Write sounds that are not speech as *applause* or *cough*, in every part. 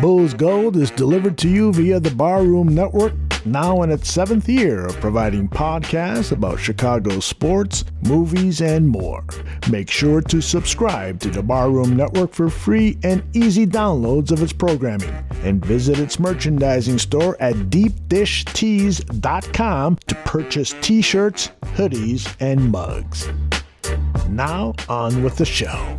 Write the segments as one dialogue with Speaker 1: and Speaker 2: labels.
Speaker 1: Bulls Gold is delivered to you via the Barroom Network, now in its seventh year of providing podcasts about Chicago sports, movies, and more. Make sure to subscribe to the Barroom Network for free and easy downloads of its programming, and visit its merchandising store at deepdishtees.com to purchase t shirts, hoodies, and mugs. Now, on with the show.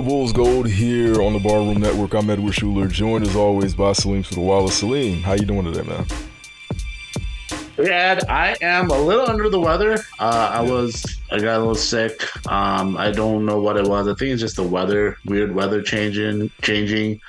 Speaker 2: To Bulls Gold here on the Barroom Network. I'm Edward Schuler, joined as always by Salim Sudawala. Salim, how you doing today, man?
Speaker 3: Ed, I am a little under the weather. Uh, I was, I got a little sick. Um, I don't know what it was. I think it's just the weather, weird weather changing, changing.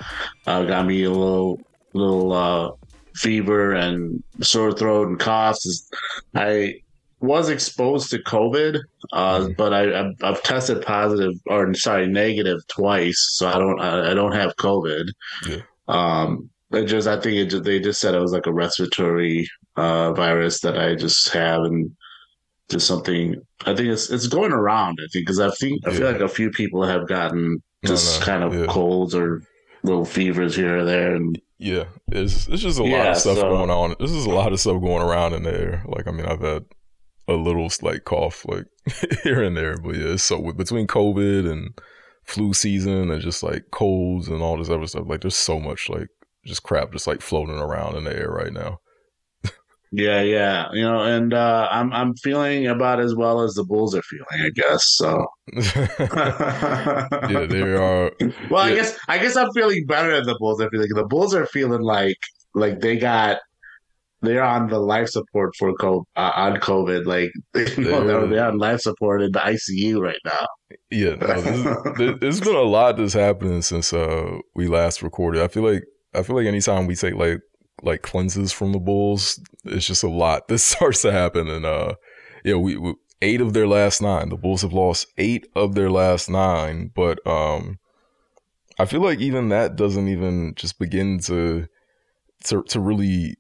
Speaker 3: Uh, got me a little, little uh, fever and sore throat and coughs. I was exposed to COVID, uh, mm-hmm. but I, I've, I've, tested positive or sorry negative twice, so I don't I, I don't have COVID. Yeah. Um, it just I think it just, they just said it was like a respiratory uh, virus that I just have and just something. I think it's it's going around. I think because I think I feel like a few people have gotten just no, no, kind of yeah. colds or little fevers here or there and.
Speaker 2: Yeah, it's it's just a lot of stuff so, going on. This is a lot of stuff going around in there. Like I mean, I've had a little slight cough like *laughs* here and there. But yeah, so between COVID and flu season and just like colds and all this other stuff, like there's so much like just crap just like floating around in the air right now.
Speaker 3: yeah, yeah, you know, and uh, I'm I'm feeling about as well as the Bulls are feeling, I guess. So *laughs*
Speaker 2: yeah, they *laughs* are.
Speaker 3: Well,
Speaker 2: yeah.
Speaker 3: I guess I guess I'm feeling better than the Bulls. I feel like the Bulls are feeling like like they got they're on the life support for COVID, uh, on COVID. Like *laughs* you know, they're, they're on life support in the ICU right now.
Speaker 2: Yeah, no, this, *laughs* there's been a lot that's happening since uh, we last recorded. I feel like I feel like anytime we take like like cleanses from the Bulls, it's just a lot *laughs* that starts to happen. And uh, yeah, we, we eight of their last nine. The Bulls have lost eight of their last nine, but um, I feel like even that doesn't even just begin to to to really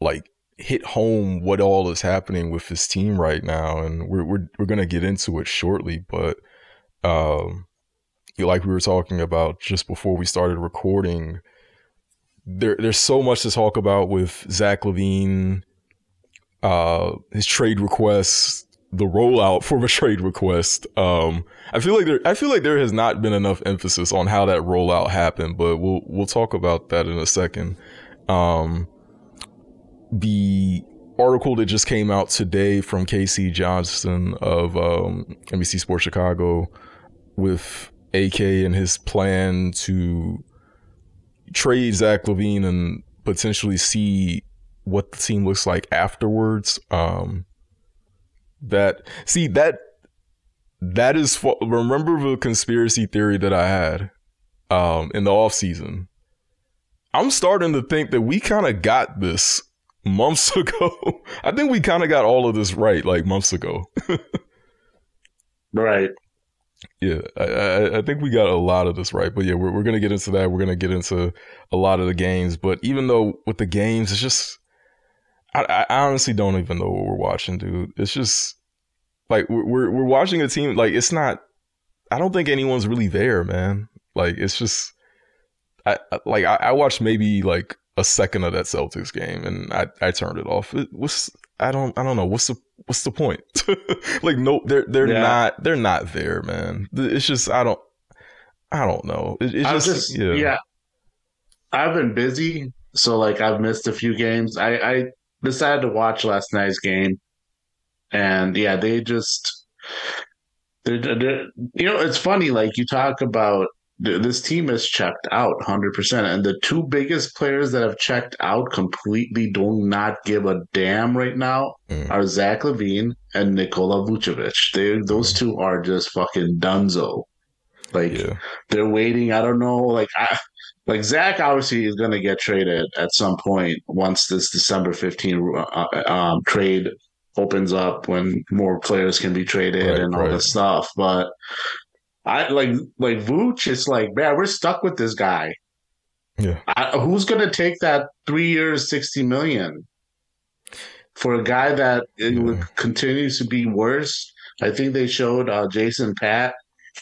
Speaker 2: like hit home what all is happening with his team right now, and we're we're we're gonna get into it shortly. But um, like we were talking about just before we started recording, there there's so much to talk about with Zach LaVine, uh, his trade requests, the rollout for a trade request. Um, I feel like there I feel like there has not been enough emphasis on how that rollout happened, but we'll we'll talk about that in a second. Um, the article that just came out today from K.C. Johnson of um, NBC Sports Chicago with AK and his plan to trade Zach LaVine and potentially see what the team looks like afterwards. Um, that see that that is remember the conspiracy theory that I had um, in the off season. I'm starting to think that we kind of got this months *laughs* ago. I think we kind of got all of this right like months ago.
Speaker 3: right.
Speaker 2: Yeah, I, I, think we got a lot of this right. But yeah, we're, we're going to get into that. We're going to get into a lot of the games. But even though with the games, it's just, I, I honestly don't even know what we're watching, dude. It's just like we're, we're watching a team, like, it's not, I don't think anyone's really there, man. Like, it's just, I, like, I, I watched maybe like a second of that Celtics game and I, I turned it off. It was I don't I don't know what's the what's the point? *laughs* like no they're they're yeah. not they're not there, man. It's just I don't I don't know. It, it's just, just, yeah.
Speaker 3: yeah. I've been busy, so like I've missed a few games. I I decided to watch last night's game, and yeah, they just they're, they're, you know it's funny like you talk about this team is checked out 100%. And the two biggest players that have checked out completely do not give a damn right now
Speaker 2: Mm.
Speaker 3: are Zach LaVine and Nikola Vucevic. They, those two are just fucking dunzo. Like,
Speaker 2: Yeah.
Speaker 3: they're waiting. I don't know. Like, I, like Zach obviously is going to get traded at some point once this December 15 uh, um, trade opens up when more players can be traded
Speaker 2: Right,
Speaker 3: and all
Speaker 2: right.
Speaker 3: this stuff. But I like like Vooch. It's like man, we're stuck with this guy.
Speaker 2: Yeah.
Speaker 3: I, who's going to take that three years, sixty million for a guy that it
Speaker 2: Yeah.
Speaker 3: would- continues to be worse? I think they showed uh, Jason Pat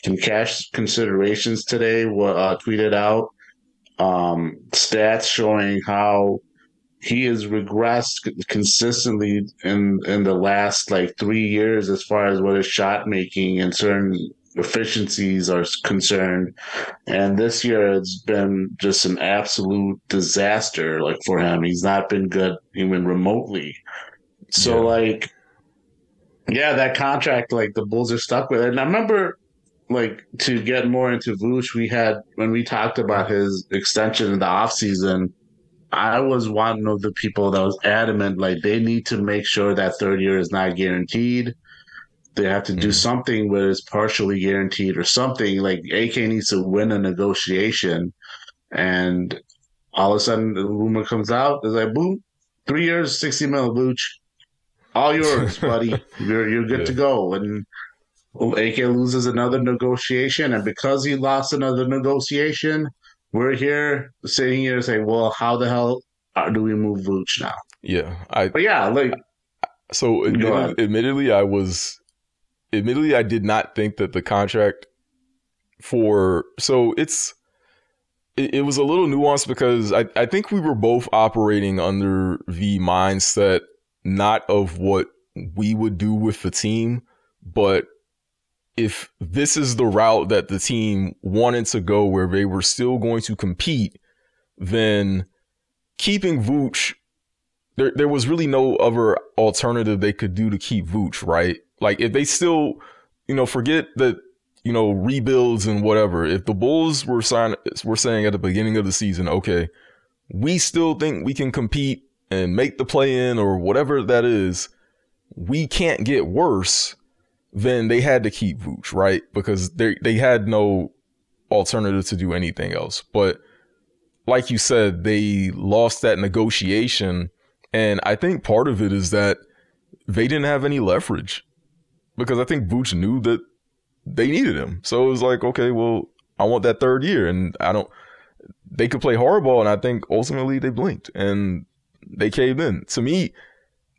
Speaker 3: in cash considerations today. Uh, tweeted out um, stats showing how he has regressed consistently in in the last like three years as far as what his shot making and certain efficiencies are concerned. And this year it's been just an absolute disaster like for him. He's not been good even remotely. So
Speaker 2: Yeah.
Speaker 3: like yeah, that contract like the Bulls are stuck with it. And I remember like to get more into Vooch, we had when we talked about his extension in the offseason, I was one of the people that was adamant like they need to make sure that third year is not guaranteed. They have to do
Speaker 2: Mhm.
Speaker 3: something where it's partially guaranteed or something. Like AK needs to win a negotiation, and all of a sudden the rumor comes out. It's like boom, three years, sixty mil, Vooch, all yours, *laughs* buddy. You're you're good to go. And AK loses another negotiation, and because he lost another negotiation, we're here sitting here saying, "Well, how the hell uh, do we move Vooch now?"
Speaker 2: Yeah. I
Speaker 3: But yeah, like
Speaker 2: So admitted, admittedly, I was, admittedly, I did not think that the contract for so it's it, it was a little nuanced because I I think we were both operating under the mindset not of what we would do with the team, but if this is the route that the team wanted to go where they were still going to compete, then keeping Vooch there there was really no other alternative they could do to keep Vooch, right? Like if they still, you know, forget that, you know, rebuilds and whatever. If the Bulls were sign were saying at the beginning of the season, okay, we still think we can compete and make the play in or whatever that is, we can't get worse, then they had to keep Vooch, right? Because they they had no alternative to do anything else. But like you said, they lost that negotiation and I think part of it is that they didn't have any leverage because I think Vooch knew that they needed him. So it was like, okay, well, I want that third year. And I don't, they could play hardball. And I think ultimately they blinked and they caved in. To me,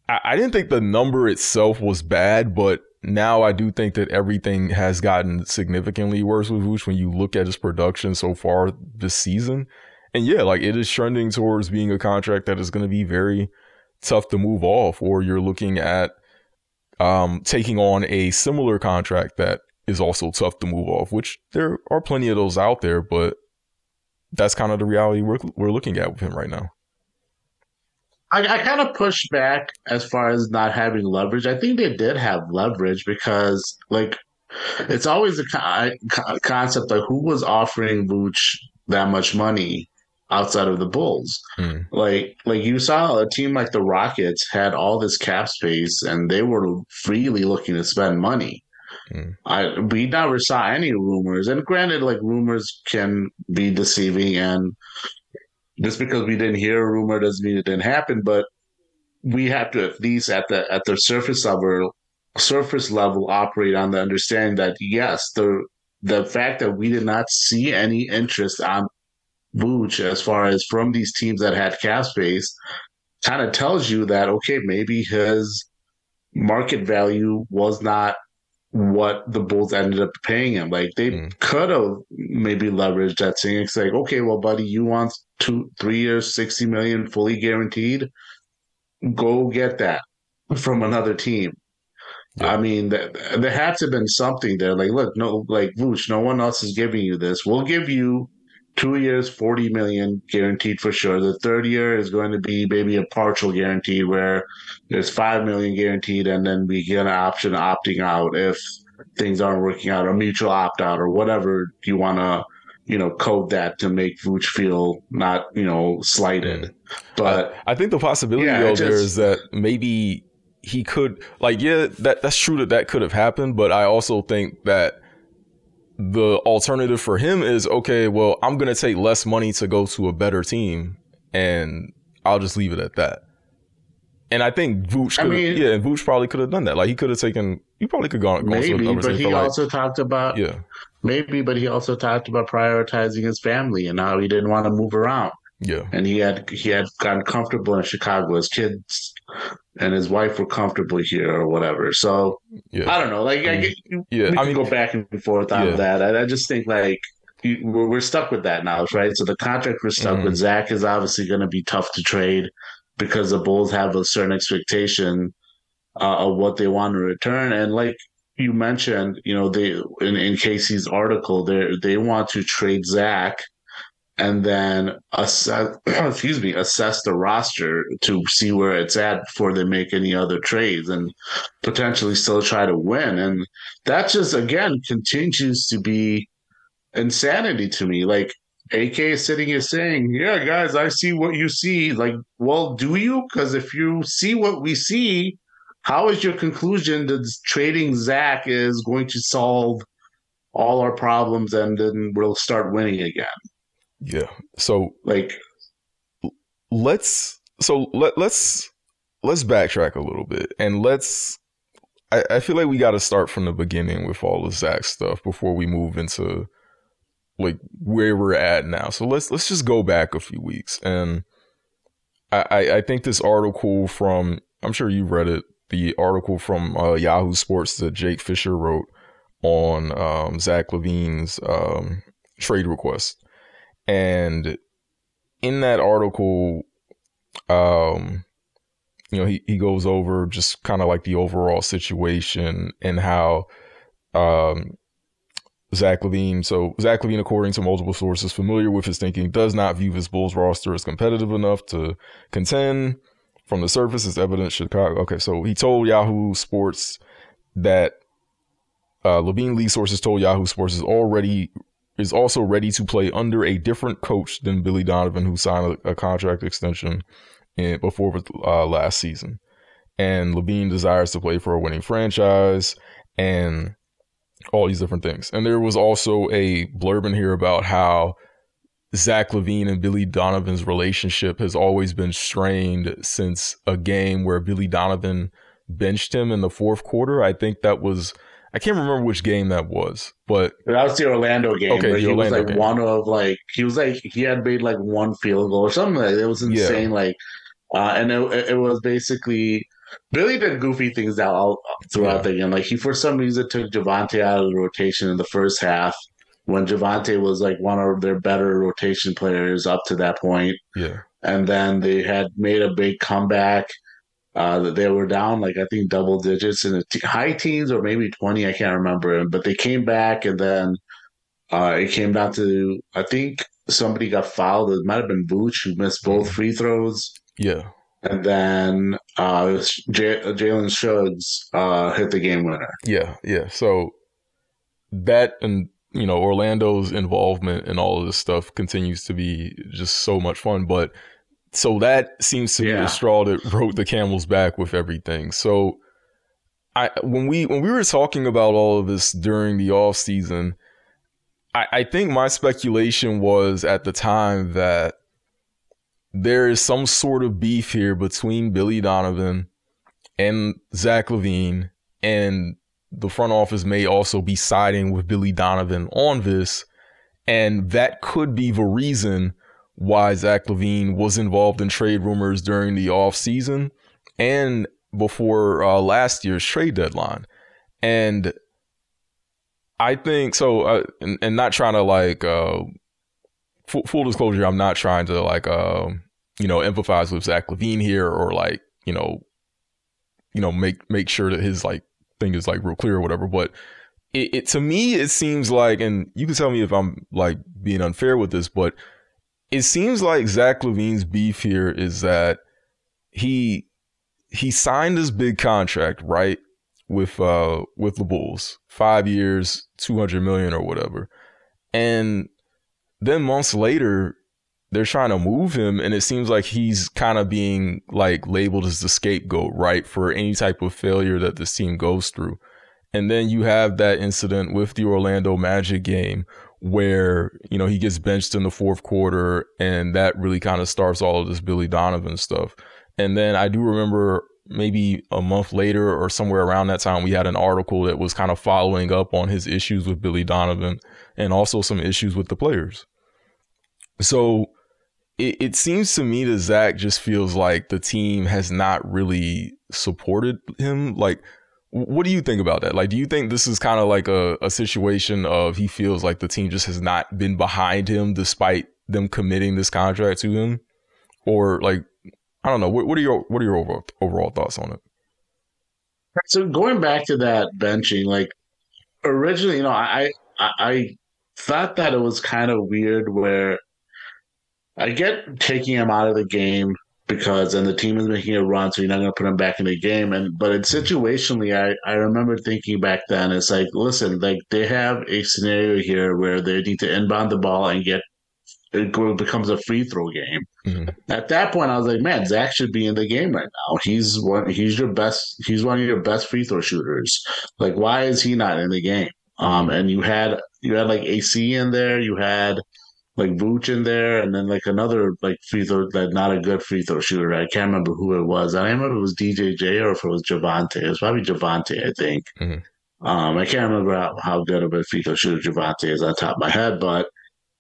Speaker 2: I, I didn't think the number itself was bad, but now I do think that everything has gotten significantly worse with Vooch when you look at his production so far this season. And yeah, like it is trending towards being a contract that is going to be very tough to move off, or you're looking at um, taking on a similar contract that is also tough to move off, which there are plenty of those out there, but that's kind of the reality we're, we're looking at with him right now.
Speaker 3: I, I kind of push back as far as not having leverage. I think they did have leverage because, like, it's always a co- co- concept of who was offering Vooch that much money outside of the Bulls.
Speaker 2: Mm.
Speaker 3: Like, like you saw a team like the Rockets had all this cap space and they were freely looking to spend money.
Speaker 2: Mm.
Speaker 3: I we never saw any rumors, and granted, like rumors can be deceiving, and just because we didn't hear a rumor doesn't mean it didn't happen. But we have to at least at the at the surface level surface level operate on the understanding that yes, the the fact that we did not see any interest on Vooch as far as from these teams that had cap space kind of tells you that okay, maybe his market value was not what the Bulls ended up paying him. Like they
Speaker 2: Mm.
Speaker 3: could have maybe leveraged that thing. It's like, okay, well, buddy, you want two, three years, sixty million, fully guaranteed. Go get that from another team.
Speaker 2: Yeah.
Speaker 3: I mean, th- there had to have been something there. Like, look, no, like Vooch, no one else is giving you this. We'll give you two years, forty million guaranteed for sure. The third year is going to be maybe a partial guarantee where there's five million guaranteed, and then we get an option opting out if things aren't working out, or mutual opt out, or whatever you want to you know, code that to make Vooch feel not, you know, slighted. But
Speaker 2: I, I, think the possibility yeah, though just, there is that maybe he could like yeah that that's true that that could have happened, but I also think that the alternative for him is okay, well, I'm going to take less money to go to a better team and I'll just leave it at that. And I think Vooch, I mean, yeah, Vooch probably could have done that. Like he could have taken, he probably could have gone.
Speaker 3: Maybe, but he also like, talked about, yeah, maybe, but he also talked about prioritizing his family and how he didn't want to move around.
Speaker 2: Yeah,
Speaker 3: and he had he had gotten comfortable in Chicago. His kids and his wife were comfortable here or whatever. So yeah. I don't know. Like, I mm. get, yeah, we I can mean, go back and forth on yeah. that. I, I, just think like we're, we're, stuck with that now, right? So the contract we're stuck mm with Zach is obviously going to be tough to trade because the Bulls have a certain expectation uh, of what they want to return, and like you mentioned, you know, they in, in K.C.'s article, they they want to trade Zach and then assess *clears throat* excuse me assess the roster to see where it's at before they make any other trades and potentially still try to win and that just again continues to be insanity to me like AK is sitting here saying, "Yeah, guys, I see what you see." Like, well, do you? Because if you see what we see, how is your conclusion that trading Zach is going to solve all our problems and then we'll start winning again?
Speaker 2: Yeah. So
Speaker 3: like
Speaker 2: let's so let let's let's backtrack a little bit and let's I, I feel like we gotta start from the beginning with all the Zach stuff before we move into like where we're at now. So let's let's just go back a few weeks. And I, I think this article from I'm sure you read it, the article from uh, Yahoo Sports that Jake Fisher wrote on um, Zach LaVine's um, trade request. And in that article, um, you know, he, he goes over just kind of like the overall situation and how um, Zach LaVine. So Zach LaVine, according to multiple sources familiar with his thinking, does not view his Bulls roster as competitive enough to contend. From the surface, it's evident Chicago. Okay, so he told Yahoo Sports that uh, LaVine lead sources told Yahoo Sports is already is also ready to play under a different coach than Billy Donovan, who signed a, a contract extension in, before uh, last season. And LaVine desires to play for a winning franchise and all these different things. And there was also a blurb in here about how Zach LaVine and Billy Donovan's relationship has always been strained since a game where Billy Donovan benched him in the fourth quarter. I think that was I can't remember which game that was, but
Speaker 3: that was the Orlando game. Okay, where he Orlando was like game. one of like he was like he had made like one field goal or something. Like it was insane. Yeah. Like, uh, and it, it was basically Billy did goofy things out all, throughout yeah. the game. Like he for some reason took Javonte out of the rotation in the first half when Javonte was like one of their better rotation players up to that point.
Speaker 2: Yeah,
Speaker 3: and then they had made a big comeback uh, they were down like I think double digits in the t- high teens or maybe twenty. I can't remember, but they came back and then uh, it came down to I think somebody got fouled. It might have been Vooch who missed both mm-hmm. free throws.
Speaker 2: Yeah,
Speaker 3: and then uh, J- Jalen Suggs uh, hit the game winner.
Speaker 2: Yeah, yeah. So that and you know Orlando's involvement in all of this stuff continues to be just so much fun, but so that seems to yeah. be the straw that broke the camel's back with everything. So I when we when we were talking about all of this during the off season, I, I think my speculation was at the time that there is some sort of beef here between Billy Donovan and Zach LaVine, and the front office may also be siding with Billy Donovan on this, and that could be the reason why Zach LaVine was involved in trade rumors during the offseason and before uh, last year's trade deadline. And I think so, uh, and, and, not trying to like, uh, full, full, disclosure, I'm not trying to like, uh, you know, empathize with Zach LaVine here or like, you know, you know, make make sure that his like thing is like real clear or whatever. But it, it to me, it seems like, and you can tell me if I'm like being unfair with this, but it seems like Zach LaVine's beef here is that he he signed this big contract, right? With uh with the Bulls. Five years, two hundred million or whatever. And then months later, they're trying to move him, and it seems like he's kind of being like labeled as the scapegoat, right, for any type of failure that this team goes through. And then you have that incident with the Orlando Magic game where, you know, he gets benched in the fourth quarter and that really kind of starts all of this Billy Donovan stuff. And then I do remember maybe a month later or somewhere around that time, we had an article that was kind of following up on his issues with Billy Donovan and also some issues with the players. So it, it seems to me that Zach just feels like the team has not really supported him. Like, what do you think about that? Like, do you think this is kind of like a, a situation of he feels like the team just has not been behind him despite them committing this contract to him? Or like, I don't know. What, what are your what are your overall, overall thoughts on it?
Speaker 3: So going back to that benching, like originally, you know, I I, I thought that it was kind of weird where I get taking him out of the game because and the team is making a run, so you're not going to put him back in the game. And but it's situationally, I I remember thinking back then, it's like, listen, like they have a scenario here where they need to inbound the ball and get it becomes a free throw game. Mm-hmm. At that point, I was like, man, Zach should be in the game right now. He's one. He's your best. He's one of your best free throw shooters. Like, why is he not in the game? Um, and you had you had like AC in there. You had like Vooch in there, and then like another like free throw that not a good free throw shooter. I can't remember who it was. I don't remember if it was DJJ or if it was Javonte. It was probably Javonte, I think. Mm-hmm. Um, I can't remember how, how, good of a free throw shooter Javonte is on top of my head, but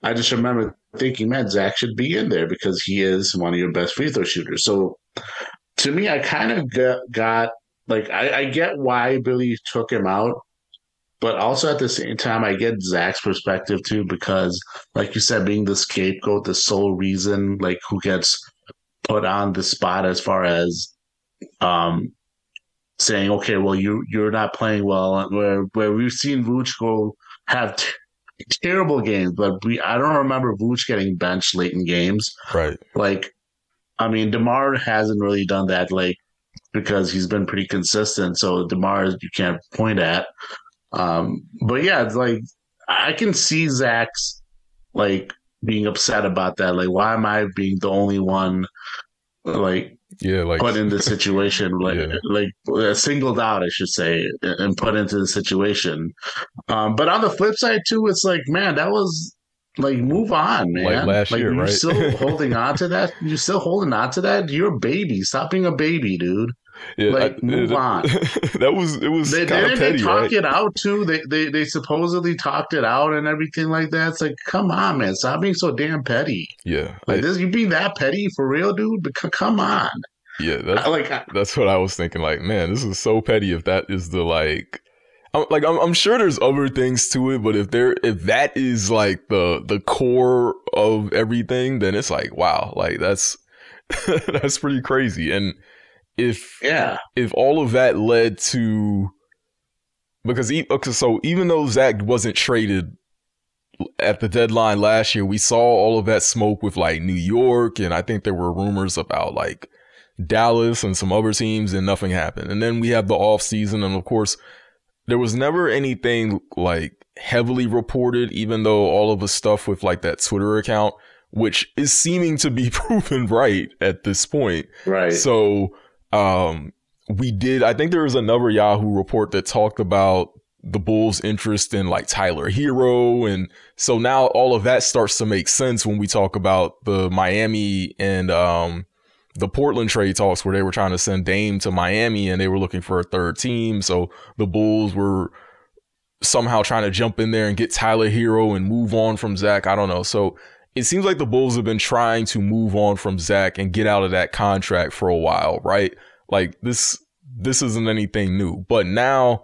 Speaker 3: I just remember thinking, man, Zach should be in there because he is one of your best free throw shooters. So to me, I kind of got, got like I, I get why Billy took him out but also at the same time, I get Zach's perspective too, because like you said, being the scapegoat, the sole reason, like who gets put on the spot as far as um saying, okay, well you you're not playing well, where where we've seen Vooch go have t- terrible games, but we I don't remember Vooch getting benched late in games.
Speaker 2: Right.
Speaker 3: Like, I mean, Demar hasn't really done that, like because he's been pretty consistent. So Demar you can't point at. Um, but yeah, it's like I can see Zach's like being upset about that. Like, why am I being the only one like
Speaker 2: yeah, like
Speaker 3: put in the situation, *laughs* like yeah. like uh, singled out, I should say, and put into the situation. Um, but on the flip side too, it's like, man, that was like move on, man.
Speaker 2: Like last
Speaker 3: like,
Speaker 2: year,
Speaker 3: you're
Speaker 2: right?
Speaker 3: still *laughs* holding on to that. You're still holding on to that. You're a baby. Stop being a baby, dude. Yeah, like I, move it, on. *laughs*
Speaker 2: that was it was
Speaker 3: they,
Speaker 2: of petty,
Speaker 3: they talk
Speaker 2: right?
Speaker 3: it out too. They, they they supposedly talked it out and everything like that. It's like, come on, man, stop being so damn petty.
Speaker 2: Yeah,
Speaker 3: like this, you being that petty for real, dude? But come on.
Speaker 2: Yeah, that's I, like I, that's what I was thinking. Like, man, this is so petty. If that is the like. I'm, like I'm, I'm sure there's other things to it, but if there if that is like the the core of everything, then it's like wow, like that's *laughs* that's pretty crazy. And if
Speaker 3: yeah,
Speaker 2: if all of that led to because okay, so even though Zach wasn't traded at the deadline last year, we saw all of that smoke with like New York, and I think there were rumors about like Dallas and some other teams, and nothing happened. And then we have the off season, and of course, there was never anything like heavily reported, even though all of the stuff with like that Twitter account, which is seeming to be *laughs* proven right at this point.
Speaker 3: Right.
Speaker 2: So um, we did, I think there was another Yahoo report that talked about the Bulls' interest in like Tyler Herro, And so now all of that starts to make sense when we talk about the Miami and, um, the Portland trade talks where they were trying to send Dame to Miami and they were looking for a third team. So the Bulls were somehow trying to jump in there and get Tyler Herro and move on from Zach. I don't know. So it seems like the Bulls have been trying to move on from Zach and get out of that contract for a while, right? Like this, this isn't anything new. But now,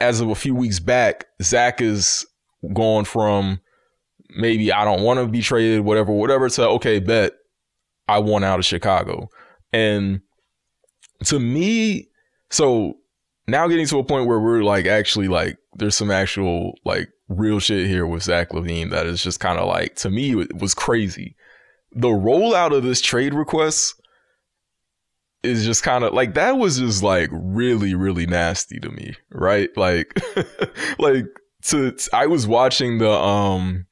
Speaker 2: as of a few weeks back, Zach is going from maybe I don't want to be traded, whatever, whatever, to okay, bet I want out of Chicago. And to me, so now getting to a point where we're like actually like there's some actual like real shit here with Zach LaVine that is just kind of like to me it was crazy. The rollout of this trade request is just kind of like that was just like really really nasty to me, right? Like *laughs* like to I was watching the um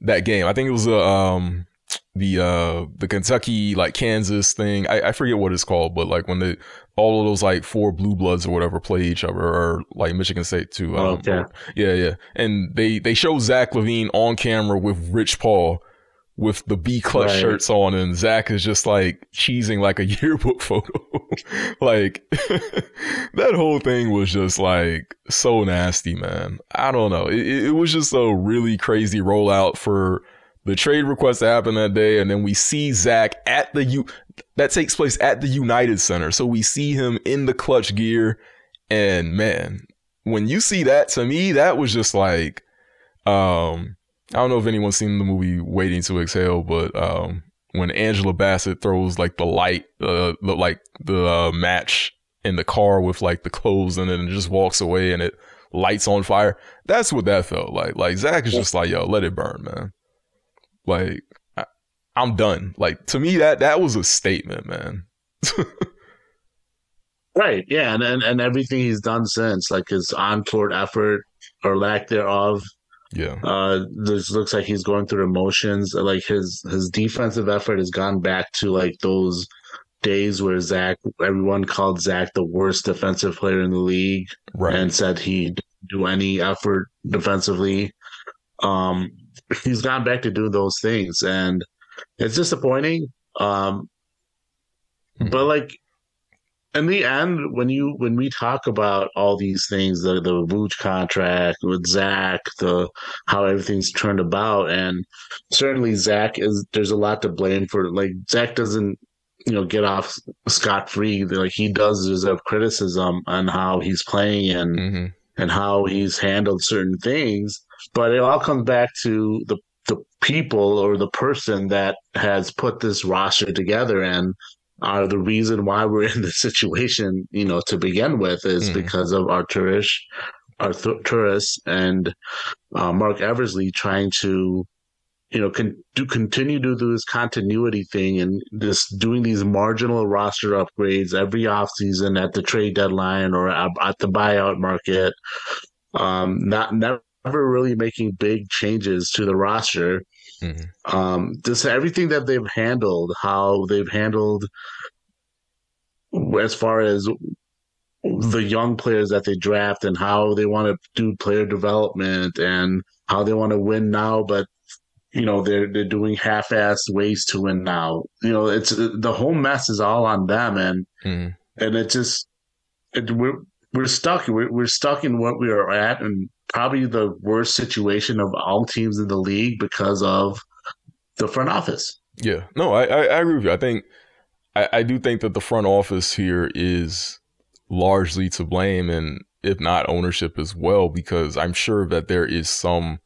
Speaker 2: that game. I think it was a um the uh the Kentucky like Kansas thing. I, I forget what it's called, but like when the all of those like four blue bloods or whatever play each other, or like Michigan State too. Um,
Speaker 3: Okay.
Speaker 2: or- yeah, yeah. And they they show Zach LaVine on camera with Rich Paul with the B Klutch
Speaker 3: Right.
Speaker 2: shirts on, and Zach is just like cheesing like a *laughs* yearbook photo. *laughs* like *laughs* that whole thing was just like so nasty, man. I don't know. It, it it was just a really crazy rollout for the trade request to happen that day, and then we see Zach at the U. That takes place at the United Center, so we see him in the Klutch gear, and man, when you see that, to me, that was just like, um, I don't know if anyone's seen the movie Waiting to Exhale, but um, when Angela Bassett throws like the light, uh, the, like the uh, match in the car with like the clothes in it, and just walks away, and it lights on fire. That's what that felt like. Like Zach is just like, yo, let it burn, man. Like I, I'm done. Like to me, that that was a statement, man. *laughs*
Speaker 3: Right. Yeah, and, and and everything he's done since, like his on court effort or lack thereof,
Speaker 2: Yeah,
Speaker 3: uh, this looks like he's going through emotions. Like his his defensive effort has gone back to like those days where Zach, everyone called Zach the worst defensive player in the league,
Speaker 2: right.
Speaker 3: and said he didn't do any effort defensively. Um, he's gone back to do those things, and it's disappointing. Um,
Speaker 2: Hmm.
Speaker 3: but like in the end, when you when we talk about all these things, the the Vooch contract with Zach, the how everything's turned about, and certainly Zach is there's a lot to blame for. Like Zach doesn't you know get off scot free. Like he does deserve criticism on how he's playing and
Speaker 2: hmm
Speaker 3: and how he's handled certain things. But it all comes back to the the people or the person that has put this roster together and are the reason why we're *laughs* in this situation, you know, to begin with, is
Speaker 2: Mhm.
Speaker 3: because of Arturish, Arturus, and uh, Marc Eversley trying to, you know, con- do continue to do this continuity thing and just doing these marginal roster upgrades every offseason at the trade deadline or at, at the buyout market. Um, not never really making big changes to the roster.
Speaker 2: Hmm
Speaker 3: um just everything that they've handled how they've handled as far as the young players that they draft and how they want to do player development and how they want to win now but you know they're they're doing half-assed ways to win now. You know it's the whole mess is all on them and
Speaker 2: hmm
Speaker 3: and it just it, we're we're stuck we're, we're stuck in what we are at and probably the worst situation of all teams in the league because of the front office
Speaker 2: Yeah, no, I, I, I agree with you. I think I, I do think that the front office here is largely to blame, and if not ownership as well, because I'm sure that there is some.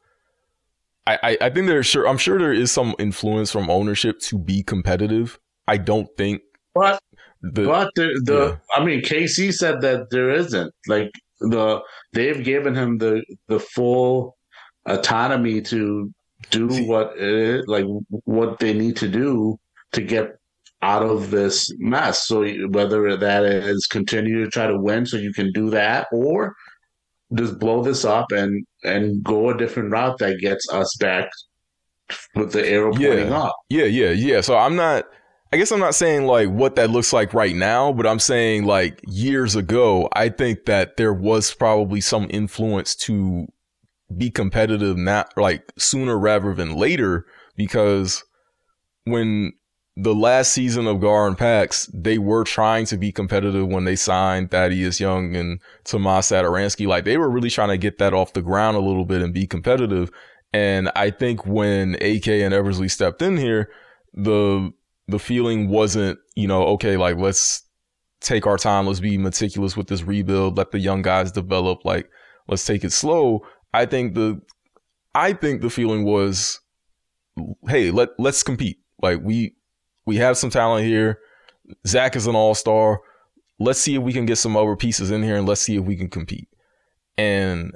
Speaker 2: I, I, I think there's sure I'm sure there is some influence from ownership to be competitive. I don't think
Speaker 3: but
Speaker 2: the
Speaker 3: but the, the
Speaker 2: yeah.
Speaker 3: i mean kc said that there isn't like the they've given him the the full autonomy to do what it is, like what they need to do to get out of this mess. So whether that is continue to try to win so you can do that or just blow this up and and go a different route that gets us back with the arrow
Speaker 2: Yeah.
Speaker 3: pointing up.
Speaker 2: Yeah, yeah, yeah. So I'm not I guess I'm not saying like what that looks like right now, but I'm saying like years ago, I think that there was probably some influence to be competitive not like sooner rather than later because when the last season of Gar and Pax, they were trying to be competitive when they signed Thaddeus Young and Tomas Satoransky. Like they were really trying to get that off the ground a little bit and be competitive. And I think when AK and Eversley stepped in here, the the feeling wasn't, you know, okay, like let's take our time, let's be meticulous with this rebuild, let the young guys develop, like let's take it slow. I think the I think the feeling was, hey, let let's compete. Like we we have some talent here. Zach is an all star. Let's see if we can get some other pieces in here and let's see if we can compete. And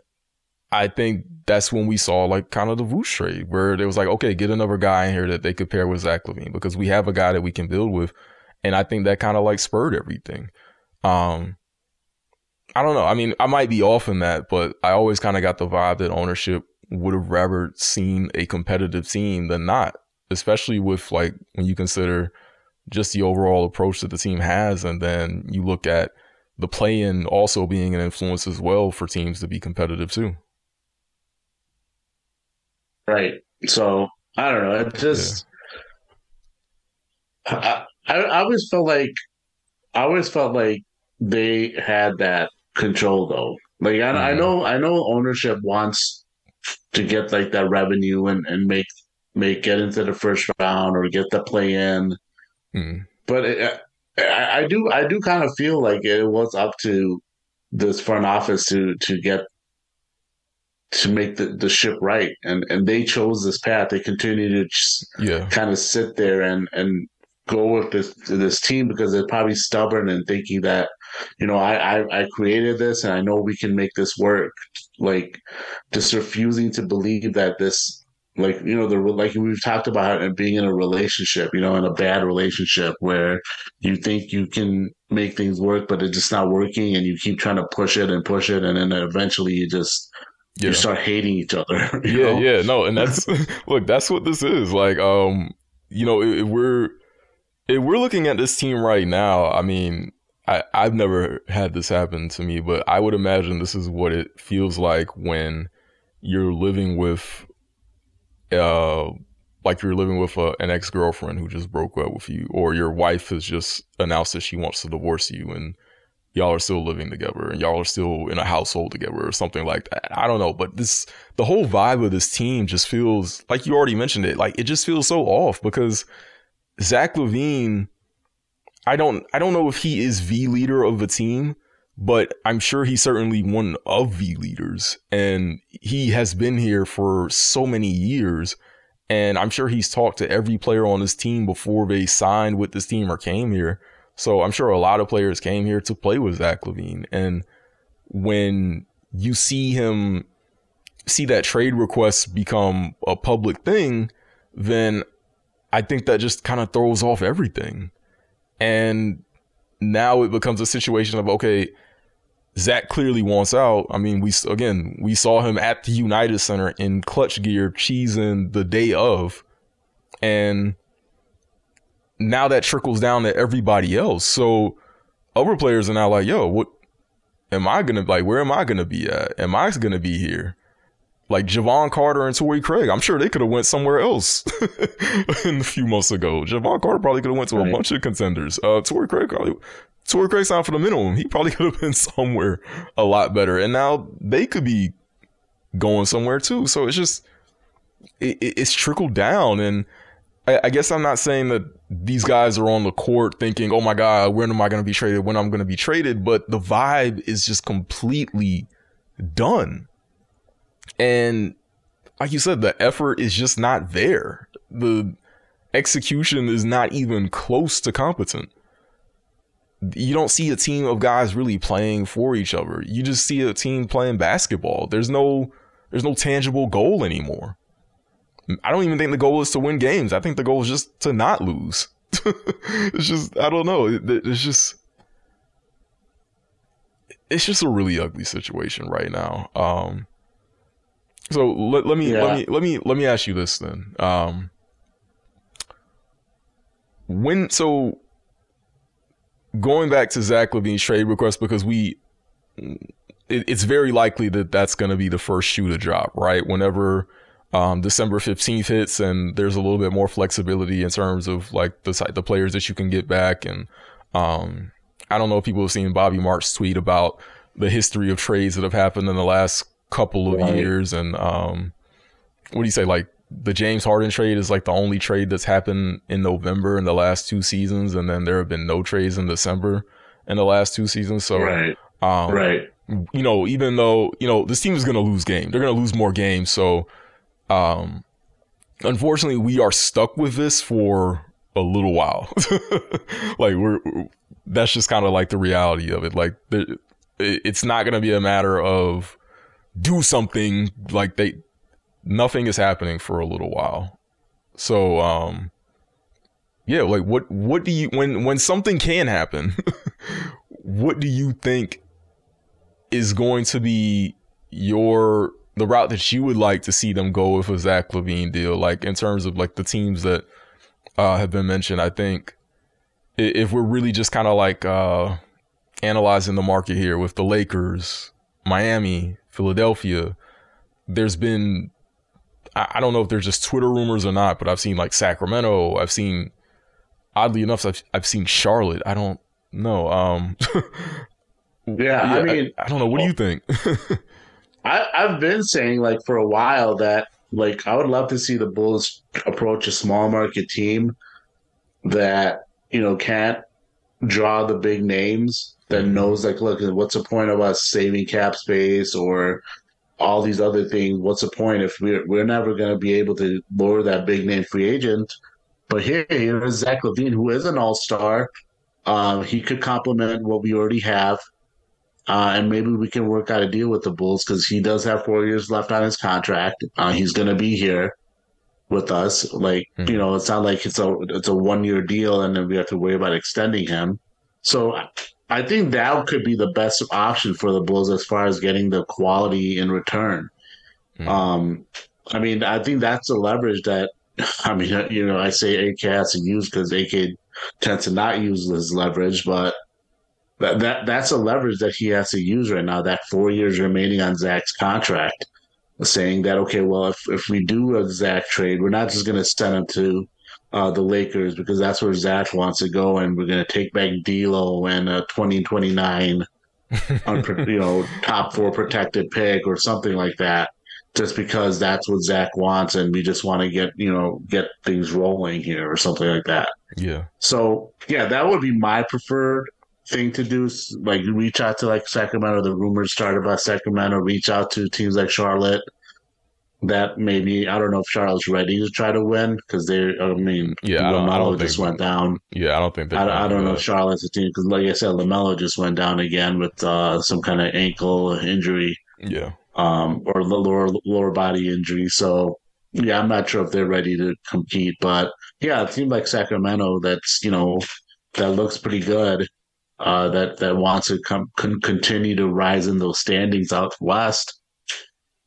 Speaker 2: I think that's when we saw like kind of the Vooch trade where it was like, okay, get another guy in here that they could pair with Zach LaVine because we have a guy that we can build with. And I think that kind of like spurred everything. Um, I don't know. I mean, I might be off in that, but I always kind of got the vibe that ownership would have rather seen a competitive team than not, especially with like when you consider just the overall approach that the team has, and then you look at the play in also being an influence as well for teams to be competitive too.
Speaker 3: Right. So I don't know. It just yeah. I, I I always felt like I always felt like they had that control though. Like I, mm-hmm. I know I know ownership wants to get like that revenue and, and make make get into the first round or get the play in. Mm-hmm. But it, I, I do I do kind of feel like it was up to this front office to to get to make the, the ship right. And and they chose this path. They continue to just yeah. kind of sit there and and go with this this team because they're probably stubborn and thinking that you know I, I i created this and i know we can make this work. Like just refusing to believe that this like you know the like we've talked about and being in a relationship you know in a bad relationship where you think you can make things work but it's just not working and you keep trying to push it and push it. And then eventually you just yeah. you start hating each other *laughs*
Speaker 2: yeah know? yeah no and that's *laughs* *laughs* look that's what this is like um you know if we're if we're looking at this team right now i mean I, I've never had this happen to me, but I would imagine this is what it feels like when you're living with uh, like you're living with a, an ex girlfriend who just broke up with you, or your wife has just announced that she wants to divorce you, and y'all are still living together, and y'all are still in a household together, or something like that. I don't know, but this the whole vibe of this team just feels like you already mentioned it. Like it just feels so off because Zach LaVine, I don't I don't know if he is the leader of the team, but I'm sure he's certainly one of the leaders. And he has been here for so many years. And I'm sure he's talked to every player on his team before they signed with this team or came here. So I'm sure a lot of players came here to play with Zach LaVine. And when you see him see that trade request become a public thing, then I think that just kind of throws off everything. And now it becomes a situation of okay, Zach clearly wants out. I mean, we again we saw him at the United Center in Klutch gear, cheesing the day of, and now that trickles down to everybody else. So other players are now like, "Yo, what am I gonna like? Where am I gonna be at? Am I gonna be here?" Like Jevon Carter and Torrey Craig, I'm sure they could have went somewhere else *laughs* in a few months ago. Jevon Carter probably could have went to right. a bunch of contenders. Uh, Torrey Craig probably Torrey Craig signed for the minimum. He probably *laughs* could have been somewhere a lot better. And now they could be going somewhere too. So it's just, it, it's trickled down. And I, I, guess I'm not saying that these guys are on the court thinking, oh my God, when am I going to be traded? When I'm going to be traded? But the vibe is just completely done. And like you said, the effort is just not there. The execution is not even close to competent you don't see a team of guys really playing for each other. You just see a team playing basketball. There's no there's no tangible goal anymore. I don't even think the goal is to win games. I think the goal is just to not lose. *laughs* it's just I don't know. it's just it's just a really ugly situation right now. Um, so let, let me yeah. let me let me let me ask you this then. Um, when so going back to Zach LaVine's trade request because we, it, it's very likely that that's going to be the first shoe to drop, right? Whenever um, December 15th hits and there's a little bit more flexibility in terms of like the the players that you can get back. And um, I don't know if people have seen Bobby Marks tweet about the history of trades that have happened in the last couple of right. years. And um, what do you say? Like the James Harden trade is like the only trade that's happened in November in the last two seasons, and then there have been no trades in December in the last two seasons. So,
Speaker 3: right, um, right.
Speaker 2: You know, even though you know this team is going to lose games, they're going to lose more games. So, um, unfortunately, we are stuck with this for a little while. *laughs* like we're that's just kind of like the reality of it. Like it's not going to be a matter of do something like they nothing is happening for a little while. So um yeah, like what what do you when when something can happen, *laughs* what do you think is going to be your the route that you would like to see them go with a Zach LaVine deal, like in terms of like the teams that uh, have been mentioned. I think if we're really just kind of like uh, analyzing the market here with the Lakers, Miami, Philadelphia, there's been I don't know if there's just Twitter rumors or not, but I've seen like Sacramento. I've seen, oddly enough, I've I've seen Charlotte. I don't know. Um, *laughs*
Speaker 3: yeah, yeah, I mean,
Speaker 2: I, I, don't know. What well, do you think? *laughs*
Speaker 3: I I've been saying like for a while that like I would love to see the Bulls approach a small market team that you know can't draw the big names that mm-hmm. knows like look what's the point of us saving cap space or all these other things. What's the point if we're we're never going to be able to lure that big name free agent? But here, here is Zach LaVine who is an all star. Um, he could complement what we already have, uh, and maybe we can work out a deal with the Bulls because he does have four years left on his contract. Uh, he's going to be here with us. Like mm-hmm. you know, it's not like it's a it's a one year deal, and then we have to worry about extending him. So I think that could be the best option for the Bulls as far as getting the quality in return. Mm. Um, I mean, I think that's a leverage that, *laughs* I mean, you know, I say AK has to use because AK tends to not use this leverage, but that, that that's a leverage that he has to use right now. That four years remaining on Zach's contract, saying that okay, well, if if we do a Zach trade, we're not just going to send him to uh, the Lakers because that's where Zach wants to go, and we're going to take back D'Lo and a twenty twenty nine, *laughs* you know, top four protected pick or something like that, just because that's what Zach wants, and we just want to get you know get things rolling here or something like that.
Speaker 2: Yeah.
Speaker 3: So yeah, that would be my preferred thing to do. Like reach out to like Sacramento. The rumors started about Sacramento. Reach out to teams like Charlotte that maybe I don't know if Charlotte's ready to try to win because they. I mean,
Speaker 2: yeah, LaMelo
Speaker 3: just went down.
Speaker 2: Yeah, I don't think.
Speaker 3: I, I don't know if Charlotte's a team because, like I said, LaMelo just went down again with uh, some kind of ankle injury.
Speaker 2: Yeah.
Speaker 3: Um, or the lower lower body injury. So yeah, I'm not sure if they're ready to compete, but yeah, it seems like Sacramento that's you know that looks pretty good. Uh, that that wants to come con- continue to rise in those standings out west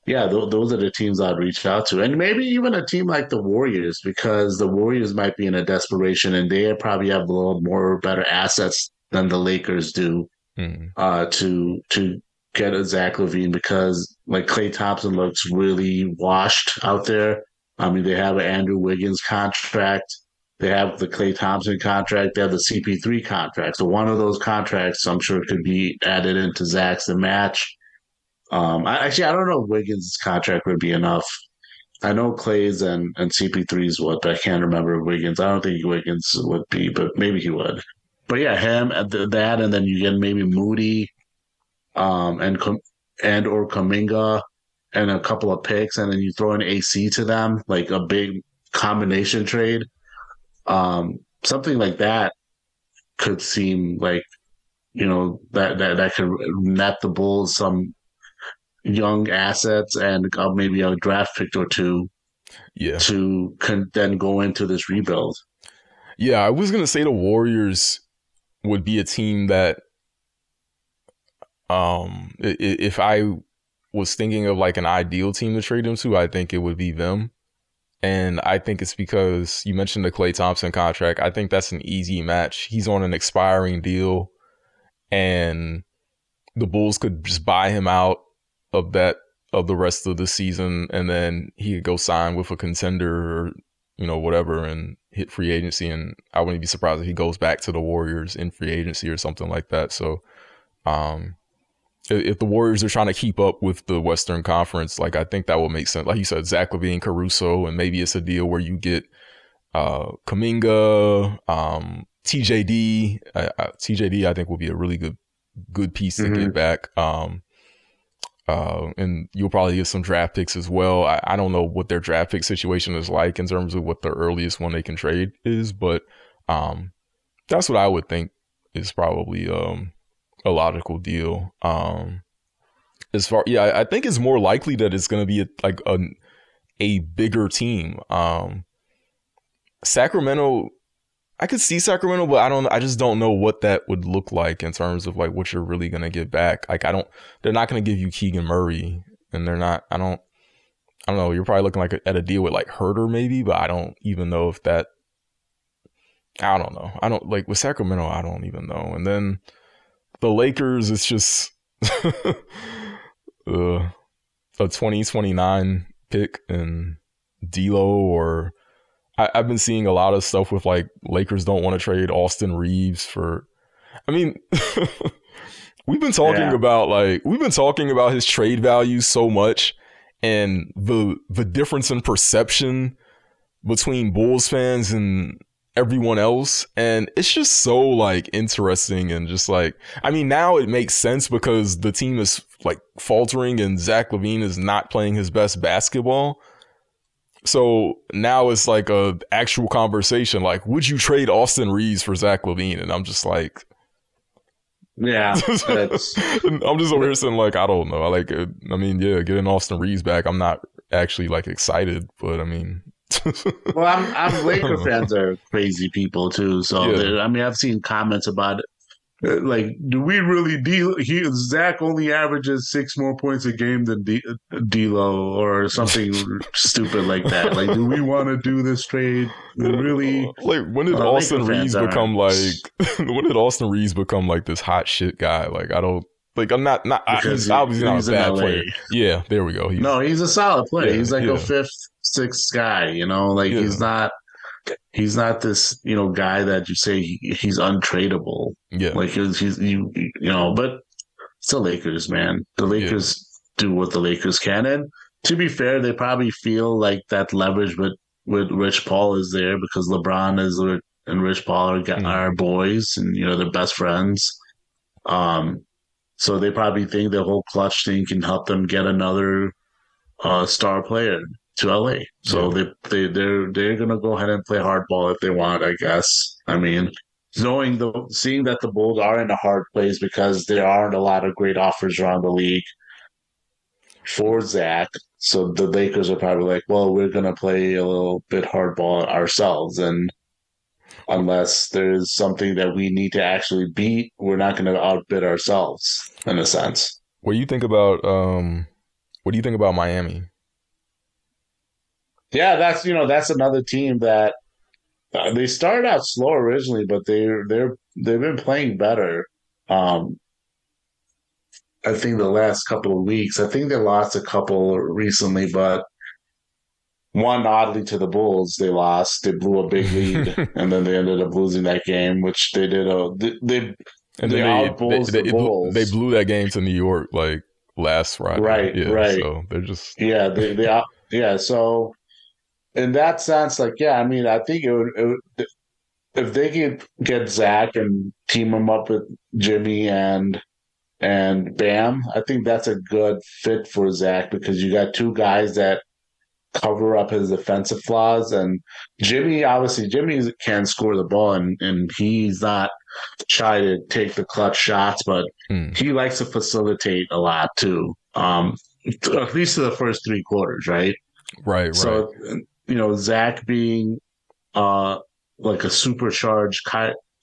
Speaker 3: yeah, th- those are the teams I'd reach out to, and maybe even a team like the Warriors, because the Warriors might be in a desperation, and they probably have a little more better assets than the Lakers do mm. uh, to to get a Zach LaVine because like Klay Thompson looks really washed out there. I mean, they have an Andrew Wiggins contract. They have the Klay Thompson contract. They have the CP3 contract. So one of those contracts, I'm sure, could be added into Zach's to match um, I, actually, I don't know if Wiggins' contract would be enough. I know Klay's and, and CP3's would, but I can't remember Wiggins. I don't think Wiggins would be, but maybe he would. But yeah, him that, and then you get maybe Moody, um, and and or Kuminga, and a couple of picks, and then you throw an AC to them, like a big combination trade. Um, something like that could seem like you know that that that could net the Bulls some young assets and uh, maybe a draft pick or two
Speaker 2: yeah.
Speaker 3: to con- then go into this rebuild.
Speaker 2: Yeah, I was going to say the Warriors would be a team that um if I was thinking of like an ideal team to trade them to, I think it would be them. And I think it's because you mentioned the Klay Thompson contract. I think that's an easy match. He's on an expiring deal and the Bulls could just buy him out of that of the rest of the season, and then he could go sign with a contender or you know whatever and hit free agency. And I wouldn't be surprised if he goes back to the Warriors in free agency or something like that. So, um, if the Warriors are trying to keep up with the Western Conference, like I think that will make sense. Like you said, Zach LaVine, Caruso, and maybe it's a deal where you get uh Kuminga, um, TJD. Uh, TJD, I think will be a really good good piece to mm-hmm. get back. Um, uh, and you'll probably get some draft picks as well. I, I, don't know what their draft pick situation is like in terms of what the earliest one they can trade is, but um, that's what I would think is probably um, a logical deal. Um, as far, yeah, I, think it's more likely that it's going to be a, like a a bigger team. Um, Sacramento I could see Sacramento, but I don't. I just don't know what that would look like in terms of like what you're really gonna get back. Like I don't. They're not gonna give you Keegan Murray and they're not. I don't. I don't know. You're probably looking like a, at a deal with like Huerter maybe, but I don't even know if that. I don't know. I don't like with Sacramento. I don't even know. And then the Lakers, it's just *laughs* uh, a 2029 pick and D'Lo or I, have been seeing a lot of stuff with like Lakers don't want to trade Austin Reaves for. I mean, *laughs* we've been talking yeah. about like we've been talking about his trade value so much, and the the difference in perception between Bulls fans and everyone else and it's just so like interesting and just like I mean now it makes sense because the team is like faltering and Zach LaVine is not playing his best basketball so now it's like a actual conversation. Like, would you trade Austin Reaves for Zach LaVine And I'm just like,
Speaker 3: yeah, *laughs*
Speaker 2: I'm just over here saying like, I don't know. I like, I mean, yeah, getting Austin Reaves back. I'm not actually like excited, but I mean,
Speaker 3: well, I'm, I'm Laker *laughs* fans are crazy people too. So yeah. I mean, I've seen comments about uh, like, do we really deal? He Zach only averages six more points a game than D, D'Lo or something *laughs* stupid like that. Like, do we want to do this trade? Really?
Speaker 2: Like, when did uh, Austin Reaves become *laughs* like? when did Austin Reaves become like this hot shit guy? Like, I don't. Like I'm not not he's obviously he's not a bad player. Yeah, there we go.
Speaker 3: He's, no, he's a solid player. Yeah, he's like yeah. a fifth, sixth guy. You know, like yeah. he's not he's not this you know guy that you say he, he's untradeable.
Speaker 2: Yeah,
Speaker 3: like he's, he's you you know, but it's the Lakers, man. The Lakers yeah. do what the Lakers can, and to be fair, they probably feel like that leverage with with Rich Paul is there because LeBron is and Rich Paul are, mm. are boys, and you know they're best friends. Um, so they probably think the whole Klutch thing can help them get another uh, star player to LA. So yeah. they they they're they're gonna go ahead and play hardball if they want, I guess. I mean, knowing the seeing that the Bulls are in a hard place because there aren't a lot of great offers around the league for Zach. So the Lakers are probably like, well, we're gonna play a little bit hardball ourselves, and unless there's something that we need to actually beat, we're not gonna outbid ourselves in a sense.
Speaker 2: What do you think about um? What do you think about Miami?
Speaker 3: Yeah, that's you know that's another team that uh, they started out slow originally, but they're they're they've been playing better. Um, I think the last couple of weeks. I think they lost a couple recently, but one oddly to the Bulls, they lost. They blew a big lead, *laughs* and then they ended up losing that game, which they did. A, they, they and
Speaker 2: they, they, they, they, the blew, they blew that game to New York like last Friday.
Speaker 3: Right,
Speaker 2: yeah,
Speaker 3: right.
Speaker 2: So they're just
Speaker 3: yeah, they, they yeah. So in that sense, like yeah, I mean, I think it would, it would if they could get Zach and team him up with Jimmy and and Bam, I think that's a good fit for Zach because you got two guys that cover up his defensive flaws. And Jimmy, obviously, Jimmy can score the ball and, and he's not shy to take the clutch shots, but mm. he likes to facilitate a lot too. Um, at least to the first three quarters, right?
Speaker 2: Right, right.
Speaker 3: So you know, Zach being uh like a supercharged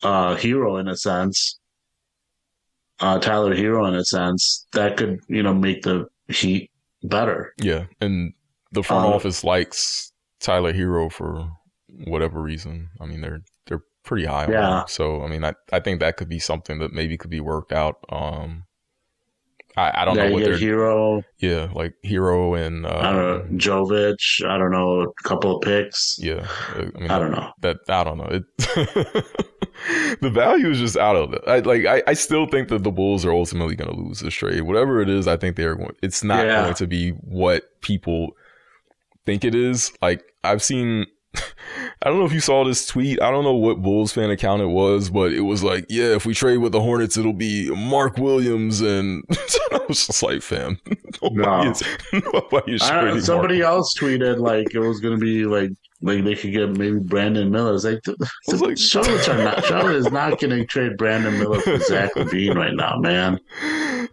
Speaker 3: uh, hero in a sense, uh, Tyler Herro in a sense, that could you know make the Heat better.
Speaker 2: Yeah, and the front um, office likes Tyler Herro for whatever reason. I mean, they're they're pretty high. Yeah. So I mean, I I think that could be something that maybe could be worked out. Um, I, I don't know what their
Speaker 3: Herro.
Speaker 2: Yeah, like Herro and uh,
Speaker 3: I don't know um, Jovic. I don't know a couple of picks.
Speaker 2: Yeah,
Speaker 3: I, mean, I don't know
Speaker 2: that. I don't know. It, *laughs* the value is just out of it. I, like I, I still think that the Bulls are ultimately going to lose this trade. Whatever it is, I think they're going. It's not yeah. going to be what people think it is. Like I've seen I don't know if you saw this tweet. I don't know what Bulls fan account it was, but it was like, yeah, if we trade with the Hornets, it'll be Mark Williams. And *laughs* I was just like, fam, *laughs* nobody
Speaker 3: no. is, *laughs* nobody is Somebody Mark. else tweeted like it was going to be like, like they could get maybe Brandon Miller. It's like, the like Charlotte are not, Charlotte is not going to trade Brandon Miller for Zach LaVine right now, man.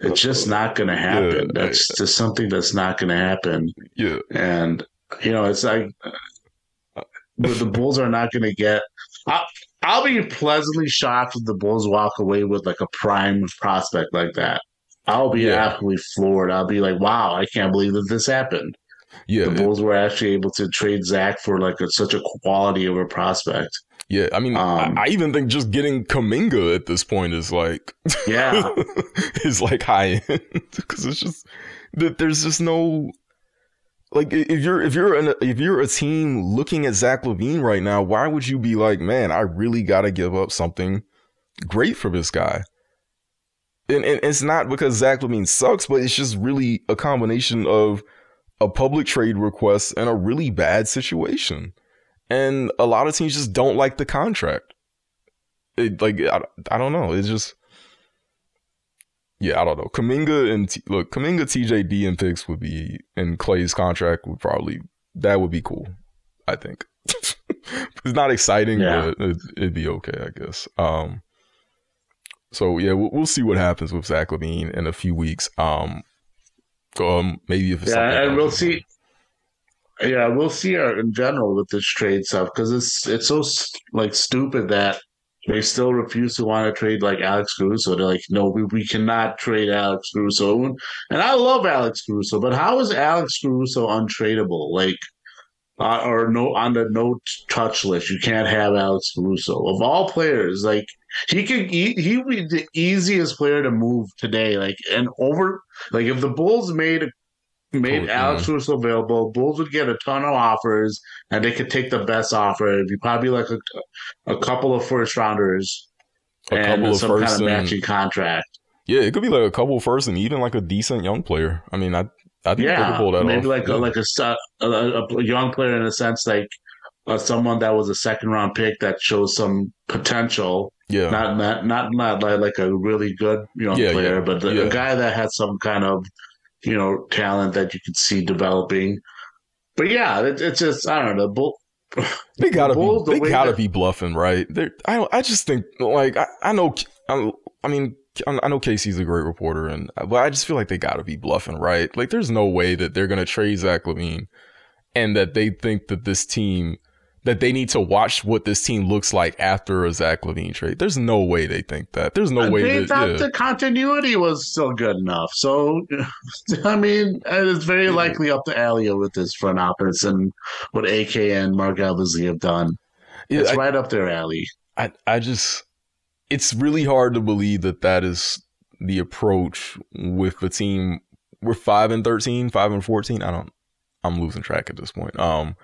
Speaker 3: It's just not going to happen. Yeah, that's just something that's not going to happen.
Speaker 2: Yeah.
Speaker 3: And, you know, it's like, but the Bulls are not going to get. I'll, I'll be pleasantly shocked if the Bulls walk away with like a prime prospect like that. I'll be
Speaker 2: Yeah.
Speaker 3: absolutely floored. I'll be like, wow, I can't believe that this happened.
Speaker 2: Yeah,
Speaker 3: the Bulls were actually able to trade Zach for like a, such a quality of a prospect.
Speaker 2: yeah. I mean,
Speaker 3: Um,
Speaker 2: I, I even think just getting Kuminga at this point is like
Speaker 3: Yeah. *laughs*
Speaker 2: is like high end because it's just that there's just no like if you're if you're an, if you're a team looking at Zach LaVine right now, why would you be like, man, I really got to give up something great for this guy? And, and it's not because Zach LaVine sucks, but it's just really a combination of a public trade request and a really bad situation. And a lot of teams just don't like the contract. It, like I, I don't know. It's just yeah, I don't know. Kuminga and T- look, Kuminga, TJD, and picks would be, and Klay's contract would probably that would be cool. I think *laughs* it's not exciting,
Speaker 3: Yeah.
Speaker 2: but it, it'd be okay, I guess. Um, so yeah, we'll, we'll see what happens with Zach LaVine in a few weeks. Um, um, maybe if it's
Speaker 3: Yeah, and we'll see. Yeah, we'll see uh, in general with this trade stuff because it's it's so like stupid that they still refuse to want to trade like Alex Caruso. They're like, no, we, we cannot trade Alex Caruso. And I love Alex Caruso, but how is Alex Caruso untradeable? Like, uh, or no on the no touch list, you can't have Alex Caruso of all players. Like he could, he would be the easiest player to move today. Like and over, like if the Bulls made made Alex Caruso available, Bulls would get a ton of offers, and they could take the best offer. It'd be probably like a, a couple of first rounders
Speaker 2: A
Speaker 3: and
Speaker 2: couple of
Speaker 3: some kind of
Speaker 2: and-
Speaker 3: matching contract.
Speaker 2: Yeah, it could be like a couple first and even like a decent young player. I mean, I I think they could pull that
Speaker 3: maybe
Speaker 2: off.
Speaker 3: like
Speaker 2: yeah.
Speaker 3: a, like a, a, a young player in a sense, like uh, someone that was a second round pick that shows some potential.
Speaker 2: yeah,
Speaker 3: Not not not not like, like a really good young
Speaker 2: Yeah,
Speaker 3: player,
Speaker 2: yeah,
Speaker 3: but
Speaker 2: yeah.
Speaker 3: a guy that had some kind of you know talent that you could see developing. But yeah, it, it's just I don't know. Bull,
Speaker 2: they gotta
Speaker 3: Bulls, the
Speaker 2: be they gotta
Speaker 3: that-
Speaker 2: be bluffing, right? They're, I don't. I just think like I, I know. I, I mean, I know K.C.'s a great reporter, and but I just feel like they gotta be bluffing, right? Like, there's no way that they're gonna trade Zach LaVine, and that they think that this team that they need to watch what this team looks like after a Zach LaVine trade. There's no way they think that. There's no way
Speaker 3: they
Speaker 2: that.
Speaker 3: thought
Speaker 2: Yeah.
Speaker 3: the continuity was still good enough. So, *laughs* I mean, it's very
Speaker 2: Yeah.
Speaker 3: likely up the alley with this front office and what AK and Marc Eversley have done.
Speaker 2: Yeah,
Speaker 3: it's
Speaker 2: I-
Speaker 3: right up their alley.
Speaker 2: I, I just it's really hard to believe that that is the approach with the team we're 5 and 13 5 and 14 i don't i'm losing track at this point um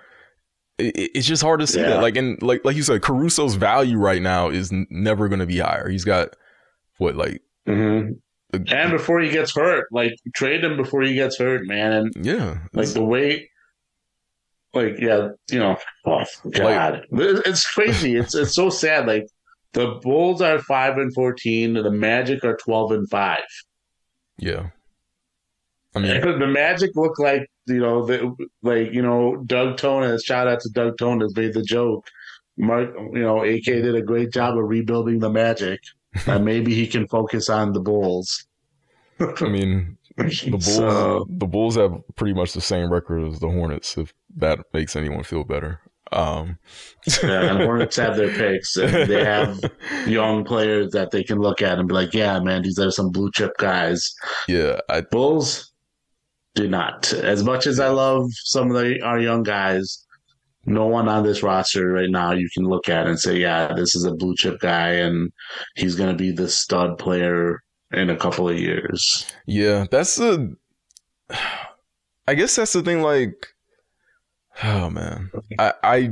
Speaker 2: it's just hard to see
Speaker 3: Yeah.
Speaker 2: that like and like like you said caruso's value right now is n- never going to be higher he's got what like
Speaker 3: Mm-hmm.
Speaker 2: a-
Speaker 3: And before he gets hurt, like trade him before he gets hurt, man. And
Speaker 2: yeah
Speaker 3: like the way, like yeah, you know, oh god, it's crazy. It's it's so sad. Like the Bulls are five and fourteen, and the Magic are twelve and five.
Speaker 2: yeah i mean *laughs*
Speaker 3: the Magic look like you know, the, like you know, Doug Tonis. Shout out to Doug Tonis, made the joke. Mark, you know, AK did a great job of rebuilding the Magic, *laughs* and maybe he can focus on the Bulls.
Speaker 2: i mean *laughs* the bulls
Speaker 3: So-
Speaker 2: the bulls have pretty much the same record as the hornets if that makes anyone feel better um
Speaker 3: yeah, and Hornets have their picks, and they have young players that they can look at and be like, "Yeah, man, these are some blue chip guys."
Speaker 2: yeah i
Speaker 3: Bulls do not. As much as I love some of the, our young guys, no one on this roster right now you can look at and say, "Yeah, this is a blue chip guy, and he's going to be the stud player in a couple of years."
Speaker 2: Yeah, that's the. I guess that's the thing. Like, oh man, I, I,